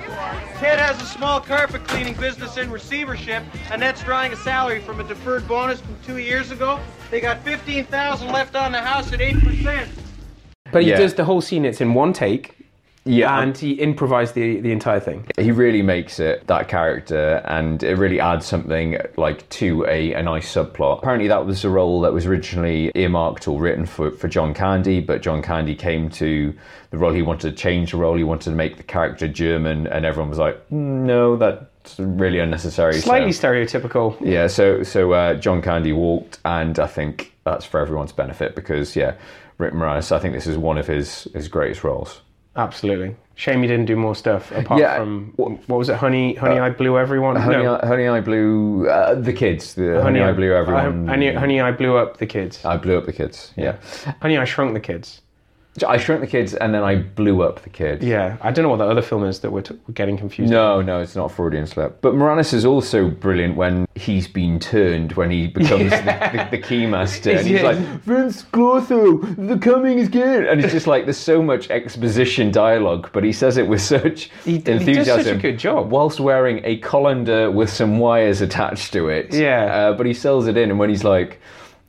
Speaker 2: Ted has a small carpet cleaning business in receivership. Annette's drawing a salary from a deferred bonus from two years ago. They got 15000 left on the house at 8%.
Speaker 6: But he
Speaker 7: Yeah.
Speaker 6: does the whole scene. It's in one take,
Speaker 7: Yeah,
Speaker 6: and he improvised the the entire thing.
Speaker 7: he really makes it that character and it really adds something like to a, a nice subplot apparently that was a role that was originally earmarked or written for, for john candy but john candy came to the role he wanted to change the role he wanted to make the character german and everyone was like no that's really unnecessary So-
Speaker 6: Slightly stereotypical.
Speaker 7: yeah so so uh, john candy walked and i think that's for everyone's benefit because yeah rick moranis i think this is one of his his greatest roles
Speaker 6: Absolutely. Shame he didn't do more stuff apart
Speaker 7: Yeah.
Speaker 6: from what was it? Honey, Honey, I blew everyone.
Speaker 7: Honey,
Speaker 6: no,
Speaker 7: I, Honey, I blew uh, the kids. The Honey, I blew everyone.
Speaker 6: I, honey, honey, I blew up the kids.
Speaker 7: I blew up the kids. Yeah.
Speaker 6: Honey, I shrunk the kids.
Speaker 7: I shrunk the kids and then I blew up the kids.
Speaker 6: Yeah, I don't know what the other film is that we're, t- we're getting confused.
Speaker 7: No, no, it's not Freudian slip. But Moranis is also brilliant when he's been turned, when he becomes the, the, the keymaster. And he's
Speaker 6: Yeah.
Speaker 7: like, Vinz Clortho, the coming is good. And it's just like, there's so much exposition dialogue, but he says it with such
Speaker 6: He- he does
Speaker 7: enthusiasm.
Speaker 6: such a good job.
Speaker 7: Whilst wearing a colander with some wires attached to it.
Speaker 6: Yeah.
Speaker 7: Uh, but he sells it in, and when he's like,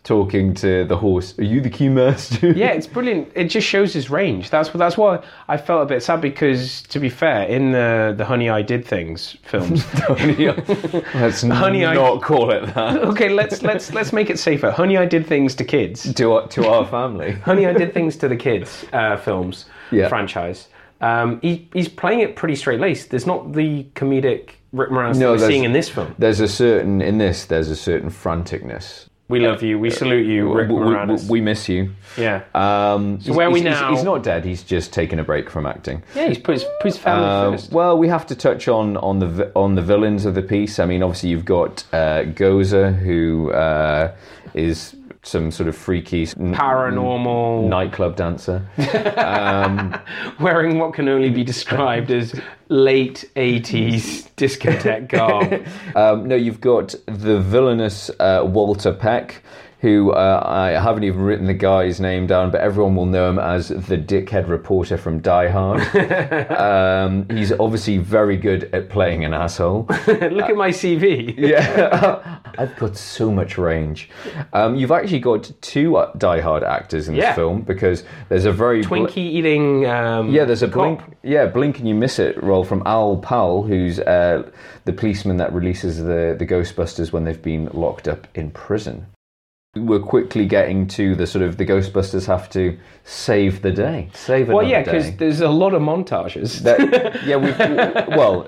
Speaker 7: talking to the horse, are you the key master?
Speaker 6: Yeah, it's brilliant. It just shows his range. That's what. That's why I felt a bit sad because, to be fair, in the the Honey I Did Things films,
Speaker 7: Let's
Speaker 6: Honey, I-
Speaker 7: not call it that.
Speaker 6: okay, let's let's let's make it safer. Honey I Did Things to kids.
Speaker 7: to, our- to our family.
Speaker 6: Honey I Did Things to the Kids uh, films
Speaker 7: Yeah.
Speaker 6: franchise. Um, he, he's playing it pretty straight laced. There's not the comedic Rick Moranis
Speaker 7: No,
Speaker 6: that we're seeing in this film.
Speaker 7: There's a certain in this. There's a certain franticness.
Speaker 6: We love you. We salute you, Rick
Speaker 7: We- we, we miss you.
Speaker 6: yeah.
Speaker 7: Um,
Speaker 6: So where are we
Speaker 7: he's- he's-
Speaker 6: now?
Speaker 7: He's, not dead. He's just taken a break from acting.
Speaker 6: yeah, he's put his, put his family
Speaker 7: Um,
Speaker 6: first.
Speaker 7: well, we have to touch on on the on the villains of the piece. I mean, obviously you've got uh, Gozer, who uh, is some sort of freaky n-
Speaker 6: Paranormal,
Speaker 7: nightclub dancer.
Speaker 6: wearing what can only be described as late 80s discotheque garb.
Speaker 7: Um, no, you've got the villainous uh, Walter Peck, who uh, I haven't even written the guy's name down, but everyone will know him as the dickhead reporter from Die Hard. um, he's obviously very good at playing an asshole.
Speaker 6: Look at my CV.
Speaker 7: Yeah, I've got so much range. Um, you've actually got two uh, Die Hard actors in this
Speaker 6: Yeah.
Speaker 7: film because there's a very bl-
Speaker 6: Twinkie eating. Um,
Speaker 7: yeah, there's a
Speaker 6: cop.
Speaker 7: blink. Yeah, blink and you miss it role from Al Powell, who's uh, the policeman that releases the the Ghostbusters when they've been locked up in prison. We're quickly getting to the sort of the Ghostbusters have to save the day, save
Speaker 6: Well, yeah, because
Speaker 7: day.
Speaker 6: there's a lot of montages.
Speaker 7: That- yeah, we well,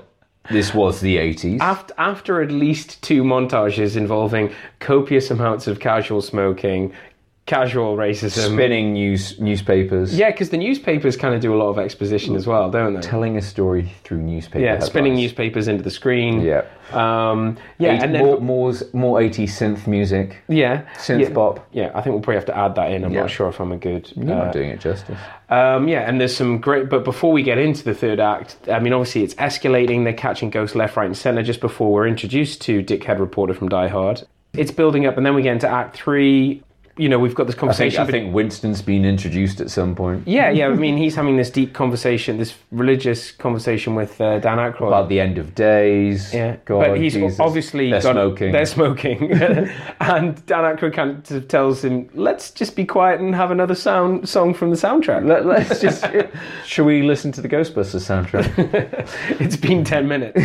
Speaker 7: this was the 80s.
Speaker 6: after, after at least two montages involving copious amounts of casual smoking, casual racism.
Speaker 7: Spinning news newspapers.
Speaker 6: Yeah, because the newspapers kind of do a lot of exposition as well, don't they?
Speaker 7: telling a story through newspaper.
Speaker 6: yeah, spinning newspapers into the screen.
Speaker 7: Yeah.
Speaker 6: Um, yeah,
Speaker 7: Eight-
Speaker 6: and then
Speaker 7: more, more, more 80s synth music.
Speaker 6: yeah,
Speaker 7: synth
Speaker 6: yeah,
Speaker 7: pop.
Speaker 6: Yeah, I think we'll probably have to add that in. I'm
Speaker 7: Yeah.
Speaker 6: not sure if I'm a good.
Speaker 7: You're
Speaker 6: uh,
Speaker 7: not doing it justice.
Speaker 6: Um, yeah, and there's some great. But before we get into the third act, I mean, obviously it's escalating. They're catching ghosts left, right, and center. Just before we're introduced to Dickhead Reporter from Die Hard, it's building up, and then we get into Act Three. You know, we've got this
Speaker 7: I think,
Speaker 6: conversation.
Speaker 7: I think Winston's been introduced at some point.
Speaker 6: yeah, yeah. I mean, he's having this deep conversation, this religious conversation with uh, Dan Aykroyd.
Speaker 7: About the end of days.
Speaker 6: Yeah,
Speaker 7: God,
Speaker 6: but he's
Speaker 7: Jesus.
Speaker 6: obviously
Speaker 7: They're
Speaker 6: got-
Speaker 7: smoking.
Speaker 6: They're smoking, and Dan Aykroyd kind of tells him, "Let's just be quiet and have another sound song from the soundtrack."
Speaker 7: Let, us just. Shall we listen to the Ghostbusters soundtrack?
Speaker 6: it's been ten minutes.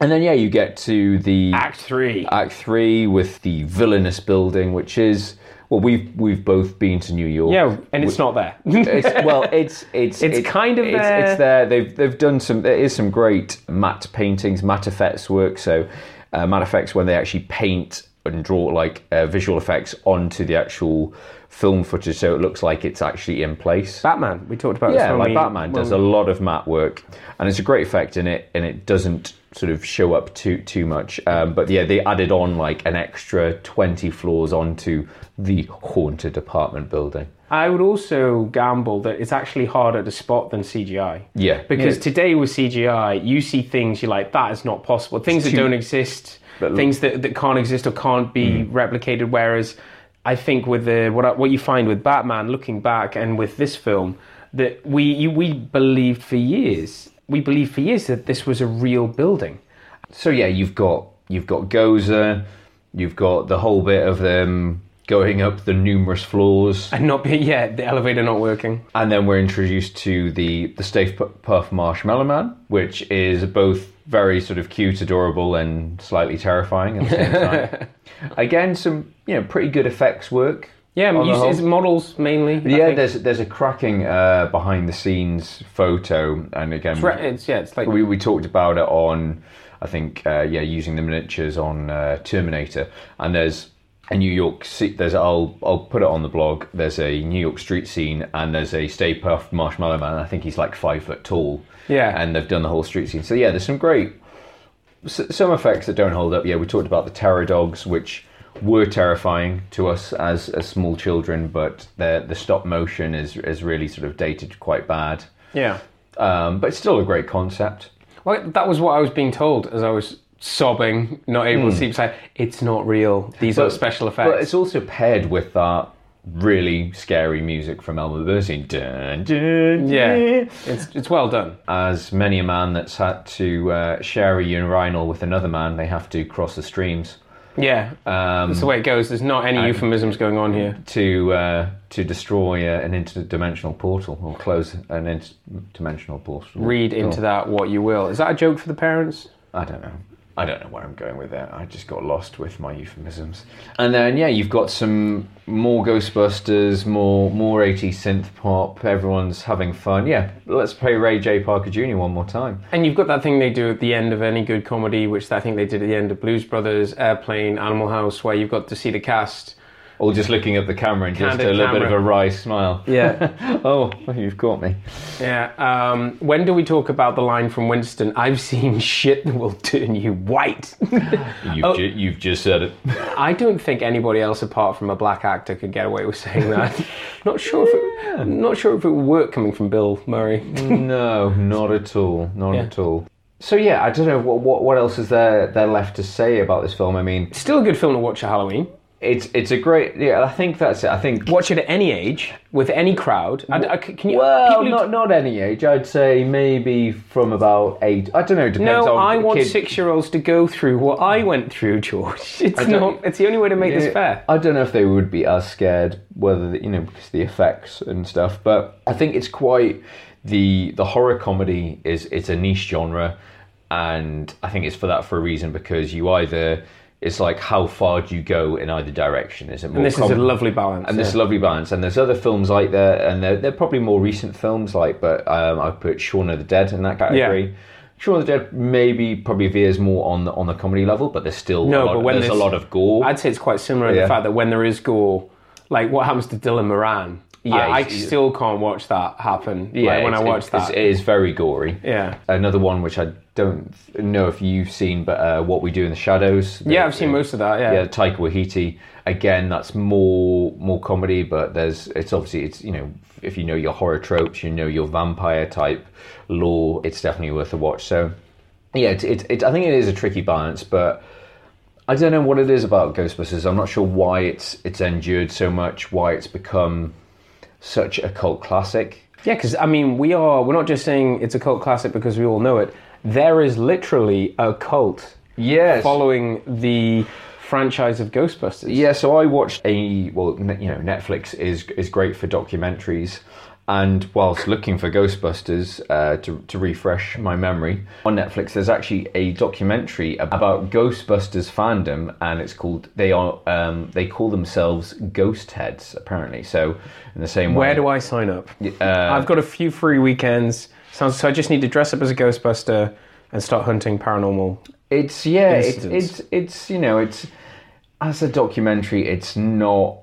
Speaker 7: And then, yeah, you get to the
Speaker 6: Act Three.
Speaker 7: Act Three with the villainous building, which is. Well, we've we've both been to New York.
Speaker 6: Yeah, and it's not there.
Speaker 7: it's, well, it's it's
Speaker 6: It's kind of
Speaker 7: it's,
Speaker 6: there.
Speaker 7: It's there. They've they've done some. There is some great matte paintings, matte effects work. So, uh, matte effects when they actually paint and draw like uh, visual effects onto the actual film footage, so it looks like it's actually in place.
Speaker 6: Batman. We talked about this
Speaker 7: Yeah, like
Speaker 6: we-
Speaker 7: Batman does a lot of matte work, and it's a great effect in it, and it doesn't sort of show up too too much. Um, but yeah, they added on like an extra twenty floors onto the haunted apartment building.
Speaker 6: I would also gamble that it's actually harder to spot than CGI.
Speaker 7: Yeah,
Speaker 6: Because
Speaker 7: Yeah.
Speaker 6: today with CGI, you see things you're like, that is not possible. Things that don't exist,
Speaker 7: But-
Speaker 6: things that, that can't exist or can't be hmm. replicated. Whereas I think with the what I, what you find with Batman, looking back, and with this film, that we you, we believed for years, we believed for years that this was a real building.
Speaker 7: So yeah, you've got you've got Gozer, you've got the whole bit of them going up the numerous floors,
Speaker 6: And not be, yeah, the elevator not working.
Speaker 7: and then we're introduced to the the Stay Pu- Puft Marshmallow Man, which is both very sort of cute, adorable, and slightly terrifying at the same time. Again, some you know pretty good effects work.
Speaker 6: Yeah,
Speaker 7: on the
Speaker 6: use,
Speaker 7: whole.
Speaker 6: it's models mainly.
Speaker 7: Yeah, there's there's a cracking uh, behind the scenes photo, and again,
Speaker 6: It's, re- it's yeah, it's like
Speaker 7: we, we talked about it on, I think, uh, yeah, using the miniatures on uh, Terminator, and there's New York. There's I'll I'll put it on the blog. There's a New York street scene, and there's a Stay Puft Marshmallow Man. I think he's like five foot tall.
Speaker 6: Yeah.
Speaker 7: and they've done the whole street scene. So yeah, there's some great some effects that don't hold up. Yeah, we talked about the terror dogs, which were terrifying to us as as small children, but the the stop motion is is really sort of dated quite bad.
Speaker 6: Yeah.
Speaker 7: Um, but it's still a great concept.
Speaker 6: Well, that was what I was being told as I was sobbing, not able to
Speaker 7: Hmm.
Speaker 6: sleep. It's like, it's not real. These are special effects.
Speaker 7: But it's also paired with that really scary music from Elmer Bernstein. Dun, dun,
Speaker 6: yeah,
Speaker 7: dun.
Speaker 6: it's it's well done.
Speaker 7: As many a man that's had to uh, share a urinal with another man, they have to cross the streams.
Speaker 6: Yeah,
Speaker 7: Um,
Speaker 6: that's the way it goes. There's not any euphemisms going on here.
Speaker 7: to uh, to destroy uh, an interdimensional portal or close an interdimensional portal.
Speaker 6: Read into that what you will. Is that a joke for the parents?
Speaker 7: I don't know. I don't know where I'm going with that. I just got lost with my euphemisms. And then yeah, you've got some more Ghostbusters, more more 80s synth pop. Everyone's having fun. Yeah, let's play Ray J Parker Jr. one more time.
Speaker 6: And you've got that thing they do at the end of any good comedy, which I think they did at the end of Blues Brothers, Airplane, Animal House, where you've got to see the cast.
Speaker 7: Or just looking at the camera and just
Speaker 6: Candid
Speaker 7: a little bit of a wry smile.
Speaker 6: Yeah.
Speaker 7: oh, you've caught me.
Speaker 6: Yeah. Um, when do we talk about the line from Winston? I've seen shit that will turn you white.
Speaker 7: You've,
Speaker 6: Oh.
Speaker 7: ju- you've just said it.
Speaker 6: I don't think anybody else apart from a black actor could get away with saying that. not sure if it, not sure if it would work coming from Bill Murray.
Speaker 7: no, not at all. Not
Speaker 6: Yeah.
Speaker 7: at all. So yeah, I don't know what, what what else is there there left to say about this film. I mean,
Speaker 6: Still a good film to watch at Halloween.
Speaker 7: It's it's a great yeah. I think that's it. I think
Speaker 6: Watch it at any age with any crowd. I, I- uh, can you?
Speaker 7: well,
Speaker 6: people
Speaker 7: not not any age. I'd say maybe from about eight. I don't know. Depends
Speaker 6: No, I want
Speaker 7: kid.
Speaker 6: six-year-olds to go through what I went through, George. It's
Speaker 7: don't-
Speaker 6: It's the only way to make
Speaker 7: Yeah,
Speaker 6: this fair.
Speaker 7: I don't know if they would be as scared, whether the, you know because the effects and stuff. But I think it's quite the the horror comedy is it's a niche genre, and I think it's for that for a reason because you either it's like how far do you go in either direction? Is it more
Speaker 6: And this is a lovely balance.
Speaker 7: and this
Speaker 6: yeah.
Speaker 7: lovely balance. And there's other films like that, and they're, they're probably more recent films, like, but um, I put Shaun of the Dead in that category. Shaun of the Dead maybe probably veers more on the on the comedy level, but there's still
Speaker 6: No,
Speaker 7: a lot,
Speaker 6: but when
Speaker 7: there's a lot of gore.
Speaker 6: I'd say it's quite similar in the fact that when there is gore, like what happens to Dylan Moran.
Speaker 7: Yeah,
Speaker 6: I, I still can't watch that happen.
Speaker 7: yeah,
Speaker 6: like, when I watch that.
Speaker 7: it is very gory.
Speaker 6: yeah.
Speaker 7: Another one which I don't know if you've seen, but uh, What We Do in the Shadows.
Speaker 6: Yeah, I've seen most of that. Yeah.
Speaker 7: yeah, Taika Waititi. Again, that's more more comedy, but there's it's obviously it's you know if you know your horror tropes, you know your vampire type lore, it's definitely worth a watch. So yeah, it's it's it, I think it is a tricky balance, but I don't know what it is about Ghostbusters. I'm not sure why it's it's endured so much, why it's become such a cult classic.
Speaker 6: Yeah, because I mean, we are. We're not just saying it's a cult classic because we all know it. There is literally a cult
Speaker 7: Yes.
Speaker 6: following the franchise of Ghostbusters.
Speaker 7: Yeah, so I watched a well, you know, Netflix is is great for documentaries, and whilst looking for Ghostbusters uh, to to refresh my memory on Netflix, there's actually a documentary about Ghostbusters fandom, and it's called they are um, they call themselves Ghost Heads apparently. So in the same way,
Speaker 6: Where do I sign up?
Speaker 7: Uh,
Speaker 6: I've got a few free weekends. Sounds so. I just need to dress up as a Ghostbuster and start hunting paranormal.
Speaker 7: It's yeah, it's, it's it's you know, it's as a documentary, it's not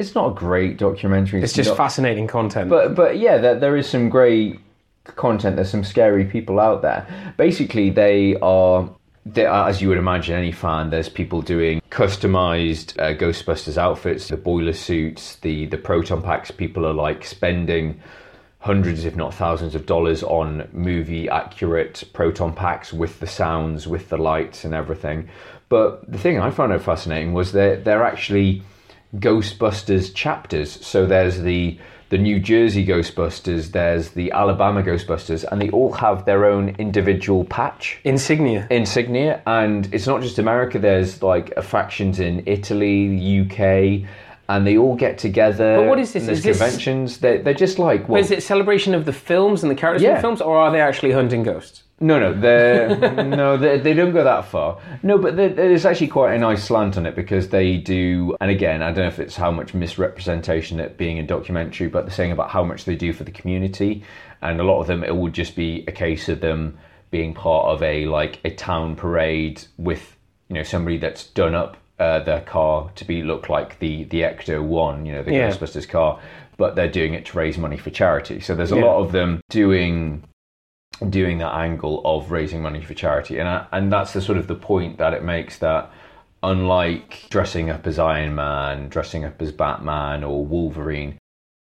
Speaker 7: it's not a great documentary.
Speaker 6: It's just
Speaker 7: not-
Speaker 6: fascinating content.
Speaker 7: But but yeah, there, there is some great content. There's some scary people out there. Basically, they are. As you would imagine, any fan. There's people doing customized uh, Ghostbusters outfits, the boiler suits, the the proton packs. People are like spending hundreds, if not thousands, of dollars on movie accurate proton packs with the sounds, with the lights, and everything. But the thing I found out fascinating was that they're actually Ghostbusters chapters. So there's the the New Jersey Ghostbusters, there's the Alabama Ghostbusters, and they all have their own individual patch
Speaker 6: Insignia.
Speaker 7: insignia. And it's not just America. There's like uh, factions in Italy, UK. And they all get together.
Speaker 6: But what is this?
Speaker 7: There's
Speaker 6: Is this-
Speaker 7: conventions. They're, they're just like well,
Speaker 6: is it celebration of the films and the characters in the films, or are they actually hunting ghosts?
Speaker 7: No, no, no, they, they don't go that far. No, but there's actually quite a nice slant on it because they do. And again, I don't know if it's how much misrepresentation it being a documentary, but they're saying about how much they do for the community, and a lot of them it would just be a case of them being part of a like a town parade with you know somebody that's done up uh, their car to be look like the the Ecto One, you know, the
Speaker 6: Yeah.
Speaker 7: Ghostbusters car, but they're doing it to raise money for charity. So there's a
Speaker 6: Yeah.
Speaker 7: lot of them doing doing that angle of raising money for charity, and I, and that's the sort of the point that it makes that unlike dressing up as Iron Man, dressing up as Batman or Wolverine,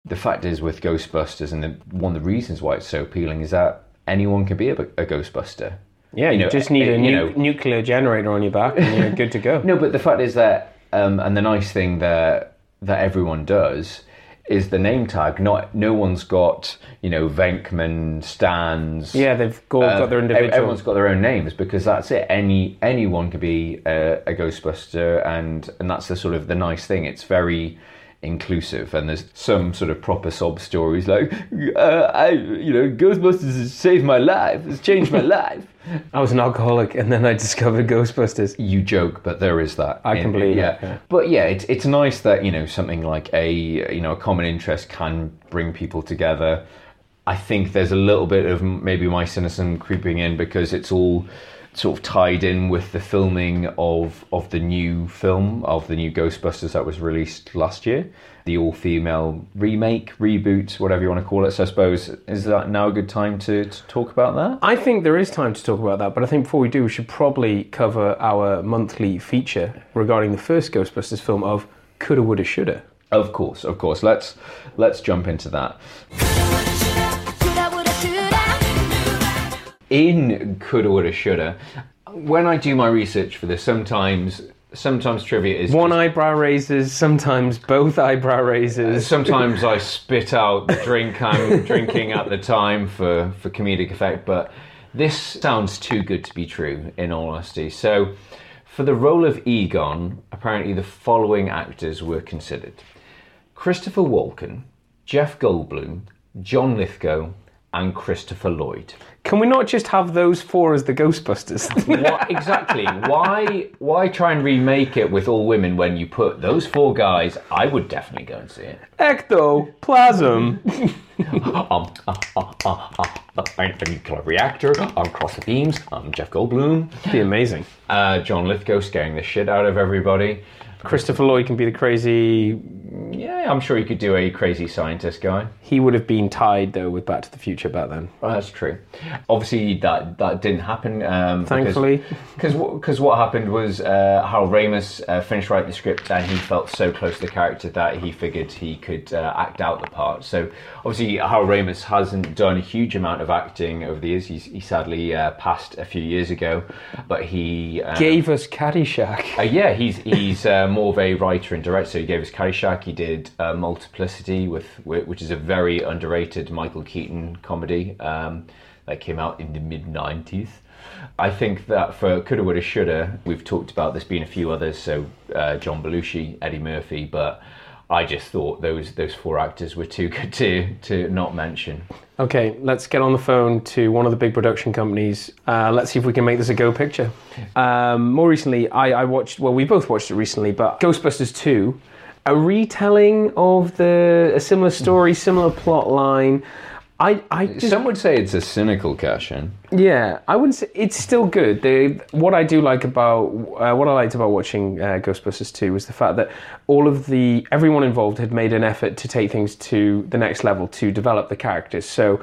Speaker 7: the fact is with Ghostbusters, and the, one of the reasons why it's so appealing is that anyone can be a, a Ghostbuster.
Speaker 6: Yeah, you,
Speaker 7: know,
Speaker 6: just need
Speaker 7: uh,
Speaker 6: a
Speaker 7: you
Speaker 6: nu-
Speaker 7: know-
Speaker 6: nuclear generator on your back and you're good to go.
Speaker 7: No, but the fact is that, um, and the nice thing that that everyone does is the name tag. Not no one's got you know Venkman, Stantz.
Speaker 6: Yeah, they've all
Speaker 7: uh,
Speaker 6: got their individual.
Speaker 7: Everyone's got their own names because that's it. Any anyone could be a, a Ghostbuster, and and that's the sort of the nice thing. It's very inclusive and there's some sort of proper sob stories like uh, I you know Ghostbusters has saved my life it's changed my life
Speaker 6: I was an alcoholic and then I discovered Ghostbusters.
Speaker 7: you joke, but there is that.
Speaker 6: I can believe
Speaker 7: yeah.
Speaker 6: it, yeah.
Speaker 7: But yeah, it's it's nice that you know something like a you know a common interest can bring people together. I think there's a little bit of maybe my cynicism creeping in because it's all sort of tied in with the filming of of the new film of the new Ghostbusters that was released last year, the all-female remake, reboot, whatever you want to call it. So I suppose is that now a good time to, to talk about that?
Speaker 6: I think there is time to talk about that, but I think before we do, we should probably cover our monthly feature regarding the first Ghostbusters film of Coulda, Woulda, Shoulda.
Speaker 7: Of course, of course. Let's let's jump into that. In coulda, woulda, shoulda. When I do my research for this, sometimes sometimes trivia is
Speaker 6: One
Speaker 7: just-
Speaker 6: eyebrow raises, sometimes both eyebrow raises.
Speaker 7: Uh, sometimes I spit out the drink I'm drinking at the time for, for comedic effect, but this sounds too good to be true, in all honesty. So, for the role of Egon, apparently the following actors were considered Christopher Walken, Jeff Goldblum, John Lithgow, and Christopher Lloyd.
Speaker 6: Can we not just have those four as the Ghostbusters?
Speaker 7: What, exactly. Why why try and remake it with all women when you put those four guys? I would definitely go and see it.
Speaker 6: Ectoplasm.
Speaker 7: um, uh, uh, uh, I'm a nuclear reactor. I'm cross the beams. I'm Jeff Goldblum.
Speaker 6: Be amazing.
Speaker 7: Uh, John Lithgow scaring the shit out of everybody.
Speaker 6: Christopher Lloyd can be the crazy.
Speaker 7: Yeah, I'm sure you could do a crazy scientist guy.
Speaker 6: He would have been tied though with Back to the Future back then.
Speaker 7: Oh, that's true. Obviously, that that didn't happen. Um,
Speaker 6: Thankfully.
Speaker 7: because because what happened was uh, Harold Ramis uh, finished writing the script and he felt so close to the character that he figured he could uh, act out the part. So obviously, Harold Ramis hasn't done a huge amount of acting over the years. He's, he sadly uh, passed a few years ago, but he uh,
Speaker 6: Gave us Caddyshack.
Speaker 7: uh, yeah, he's he's uh, more of a writer and director. He gave us Caddyshack. He did uh, Multiplicity, with which is a very underrated Michael Keaton comedy um, that came out in the mid '90s. I think that for Coulda, Woulda, Shoulda, we've talked about this being a few others. So uh, John Belushi, Eddie Murphy, but I just thought those those four actors were too good to to not mention.
Speaker 6: Okay, let's get on the phone to one of the big production companies. Uh, let's see if we can make this a go picture. Um, more recently, I, I watched, well, we both watched it recently, but Ghostbusters 2, a retelling of the a similar story, similar plot line. I, I just,
Speaker 7: Some would say it's a cynical cash in.
Speaker 6: yeah, I wouldn't say it's still good. The, what I do like about uh, what I liked about watching uh, Ghostbusters 2 was the fact that all of the everyone involved had made an effort to take things to the next level to develop the characters. So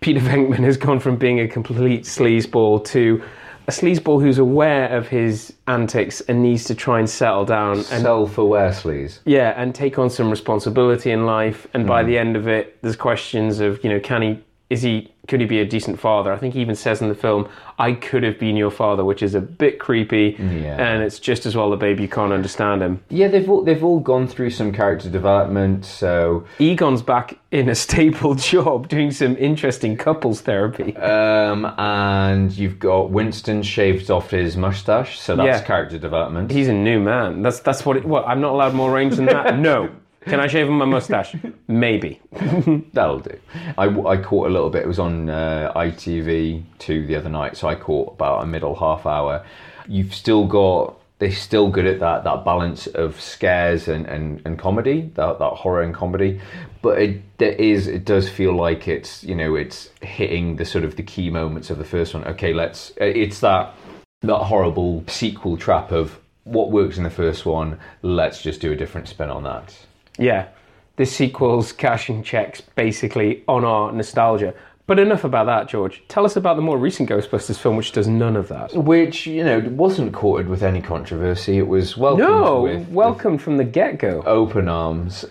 Speaker 6: Peter Venkman has gone from being a complete sleazeball to a sleazeball who's aware of his antics and needs to try and settle down and
Speaker 7: Self-aware sleaze.
Speaker 6: yeah, and take on some responsibility in life. And by
Speaker 7: Mm.
Speaker 6: the end of it, there's questions of, you know, can he, is he, could he be a decent father? I think he even says in the film, I could have been your father, which is a bit creepy.
Speaker 7: Yeah.
Speaker 6: And it's just as well the baby can't understand him.
Speaker 7: Yeah, they've all they've all gone through some character development. So
Speaker 6: Egon's back in a stable job doing some interesting couples therapy.
Speaker 7: Um, and you've got Winston shaved off his mustache, so that's
Speaker 6: Yeah.
Speaker 7: character development.
Speaker 6: He's a new man. That's that's what. It, what? I'm not allowed more range than that. No. Can I shave my mustache? Maybe.
Speaker 7: That'll do. I, I caught a little bit. It was on uh, ITV2 the other night, so I caught about a middle half hour. You've still got. They're still good at that that balance of scares and, and, and comedy, that, that horror and comedy. But it there is it does feel like it's you know it's hitting the sort of the key moments of the first one. Okay, let's. It's that that horrible sequel trap of what works in the first one, let's just do a different spin on that.
Speaker 6: Yeah, this sequel's cashing checks basically on our nostalgia. But enough about that, George. Tell us about the more recent Ghostbusters film, which does none of that.
Speaker 7: Which, you know, wasn't courted with any controversy. It was welcomed
Speaker 6: No,
Speaker 7: with
Speaker 6: welcome from the get go.
Speaker 7: open arms.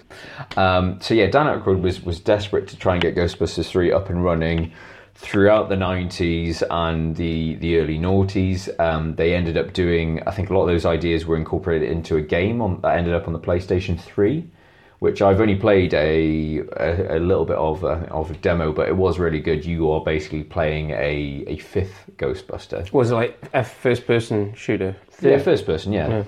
Speaker 7: Um, so yeah, Dan Aykroyd was was desperate to try and get Ghostbusters three up and running throughout the '90s and the the early noughties. Um, they ended up doing. I think a lot of those ideas were incorporated into a game on, that ended up on the PlayStation three. Which I've only played a a, a little bit of a, of a demo, but it was really good. You are basically playing a, a fifth Ghostbuster.
Speaker 6: Was it like a first person shooter?
Speaker 7: Yeah, first person, yeah.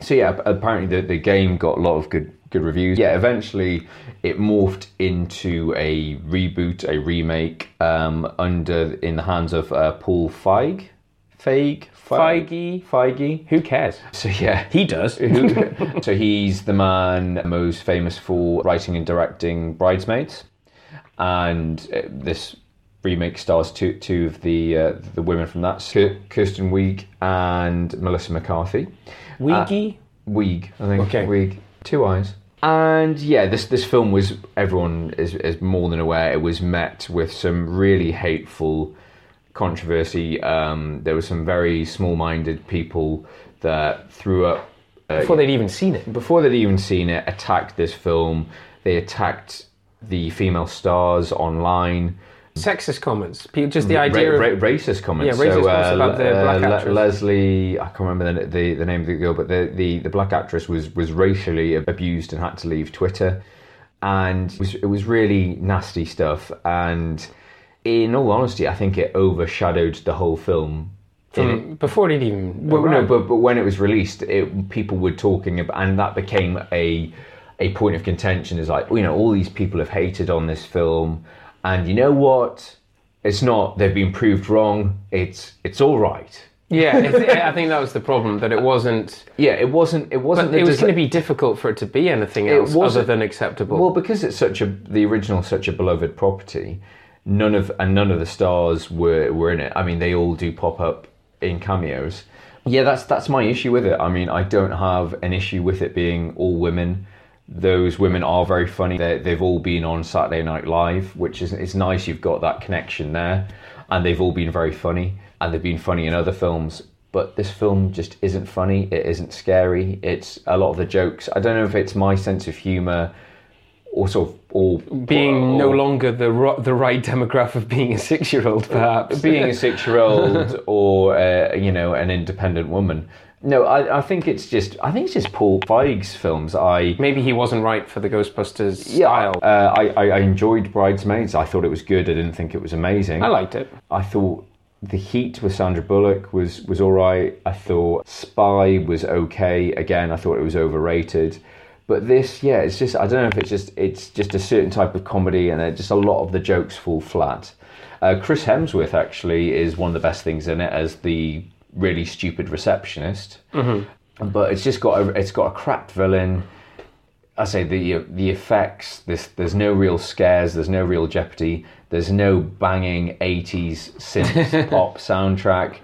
Speaker 7: So yeah, apparently the, the game got a lot of good good reviews. Yeah, eventually it morphed into a reboot, a remake, um, under in the hands of uh, Paul Feig, Feig,
Speaker 6: Feige.
Speaker 7: Feige.
Speaker 6: Who cares?
Speaker 7: So yeah,
Speaker 6: He does.
Speaker 7: so he's the man most famous for writing and directing Bridesmaids, and uh, this remake stars two two of the uh, the women from that, Kristen Wiig and Melissa McCarthy.
Speaker 6: Weegie?
Speaker 7: Wiig, I think.
Speaker 6: Okay.
Speaker 7: Wiig, two eyes. And yeah, this this film was everyone is is more than aware. It was met with some really hateful controversy. Um, there were some very small-minded people that threw up uh,
Speaker 6: Before they'd even seen it.
Speaker 7: before they'd even seen it, attacked this film. They attacked the female stars online.
Speaker 6: Sexist comments. Just the idea
Speaker 7: Ra-
Speaker 6: of.
Speaker 7: racist comments.
Speaker 6: Yeah, racist comments uh, about the uh, black
Speaker 7: Le-
Speaker 6: actress.
Speaker 7: Leslie, I can't remember the, the, the name of the girl, but the, the, the black actress was, was racially abused and had to leave Twitter. And it was, it was really nasty stuff. And in all honesty, I think it overshadowed the whole film.
Speaker 6: from before it even.
Speaker 7: Well, no, but, but when it was released, it, people were talking about, and that became a a point of contention. Is like, you know, all these people have hated on this film, and you know what? It's not. They've been proved wrong. It's it's all right.
Speaker 6: Yeah, it's, I think that was the problem that it wasn't.
Speaker 7: Yeah, it wasn't. It wasn't.
Speaker 6: It was going to be difficult for it to be anything else other than acceptable.
Speaker 7: Well, because it's such a the original such a beloved property, none of and none of the stars were were in it. I mean, they all do pop up in cameos. Yeah, that's that's my issue with it. I mean, I don't have an issue with it being all women. Those women are very funny. they they've all been on Saturday Night Live, which is it's nice. You've got that connection there, and they've all been very funny, and they've been funny in other films. But this film just isn't funny. It isn't scary. It's a lot of the jokes. I don't know if it's my sense of humor or sort of or
Speaker 6: being no longer the ro- the right demographic of being a six year old, perhaps.
Speaker 7: being a six-year-old or uh, you know an independent woman. No, I, I think it's just I think it's just Paul Feig's films. I
Speaker 6: Maybe he wasn't right for the Ghostbusters
Speaker 7: yeah,
Speaker 6: style.
Speaker 7: uh, I, I I enjoyed Bridesmaids. I thought it was good. I didn't think it was amazing.
Speaker 6: I liked it.
Speaker 7: I thought The Heat with Sandra Bullock was was all right. I thought Spy was okay. Again, I thought it was overrated. But this, yeah, it's just I don't know if it's just it's just a certain type of comedy, and just a lot of the jokes fall flat. Uh, Chris Hemsworth actually is one of the best things in it as the really stupid receptionist. Mm-hmm. But it's just got a, it's got a crap villain. I say the the effects. This there's no real scares. There's no real jeopardy. There's no banging '80s synth pop soundtrack.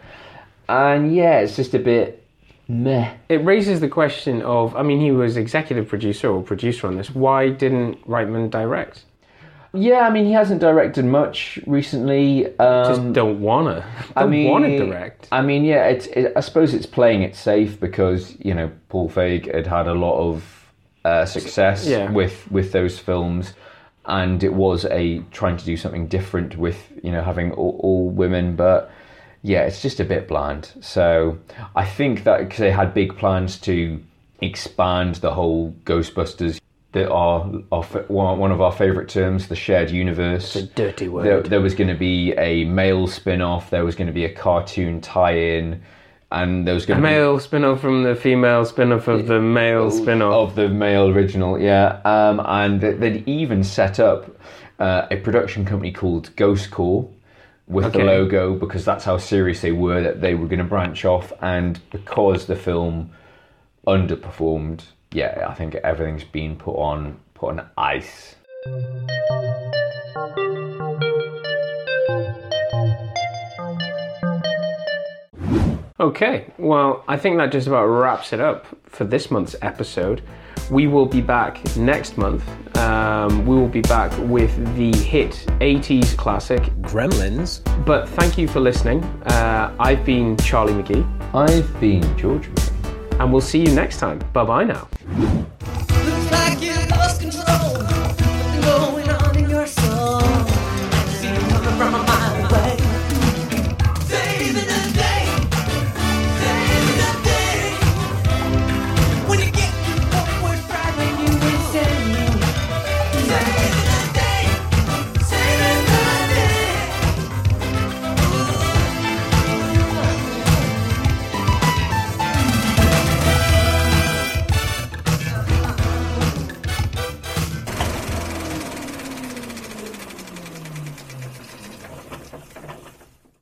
Speaker 7: And yeah, it's just a bit meh.
Speaker 6: It raises the question of I mean, he was executive producer or producer on this. Why didn't Reitman direct?
Speaker 7: Yeah, I mean he hasn't directed much recently. Um,
Speaker 6: Just don't wanna. Don't
Speaker 7: I mean,
Speaker 6: wanna direct.
Speaker 7: I mean, yeah, it's. It, I suppose it's playing it safe because you know Paul Feig had had a lot of uh, success
Speaker 6: Yeah.
Speaker 7: with with those films, and it was a trying to do something different with you know having all, all women, but yeah, it's just a bit bland. So I think that because they had big plans to expand the whole Ghostbusters. That are, one of our favourite terms, the shared universe.
Speaker 6: It's a dirty word.
Speaker 7: There, there was going to be a male spin-off. There was going to be a cartoon tie-in, and there was
Speaker 6: A
Speaker 7: going to be a
Speaker 6: male spin off from the female spin off of the male
Speaker 7: be
Speaker 6: spin off.
Speaker 7: of the male original. Yeah, um, and they- they'd even set up uh, a production company called Ghost Corps with the logo because that's how serious they were that they were going to branch off, and because the film underperformed, yeah, I think everything's been put on put on ice.
Speaker 6: Okay, well, I think that just about wraps it up for this month's episode. We will be back next month. Um, we will be back with the hit 80s classic
Speaker 12: Gremlins.
Speaker 6: But thank you for listening. Uh, I've been Charlie McGee.
Speaker 7: I've been George. McGee.
Speaker 6: And we'll see you next time. Bye bye now.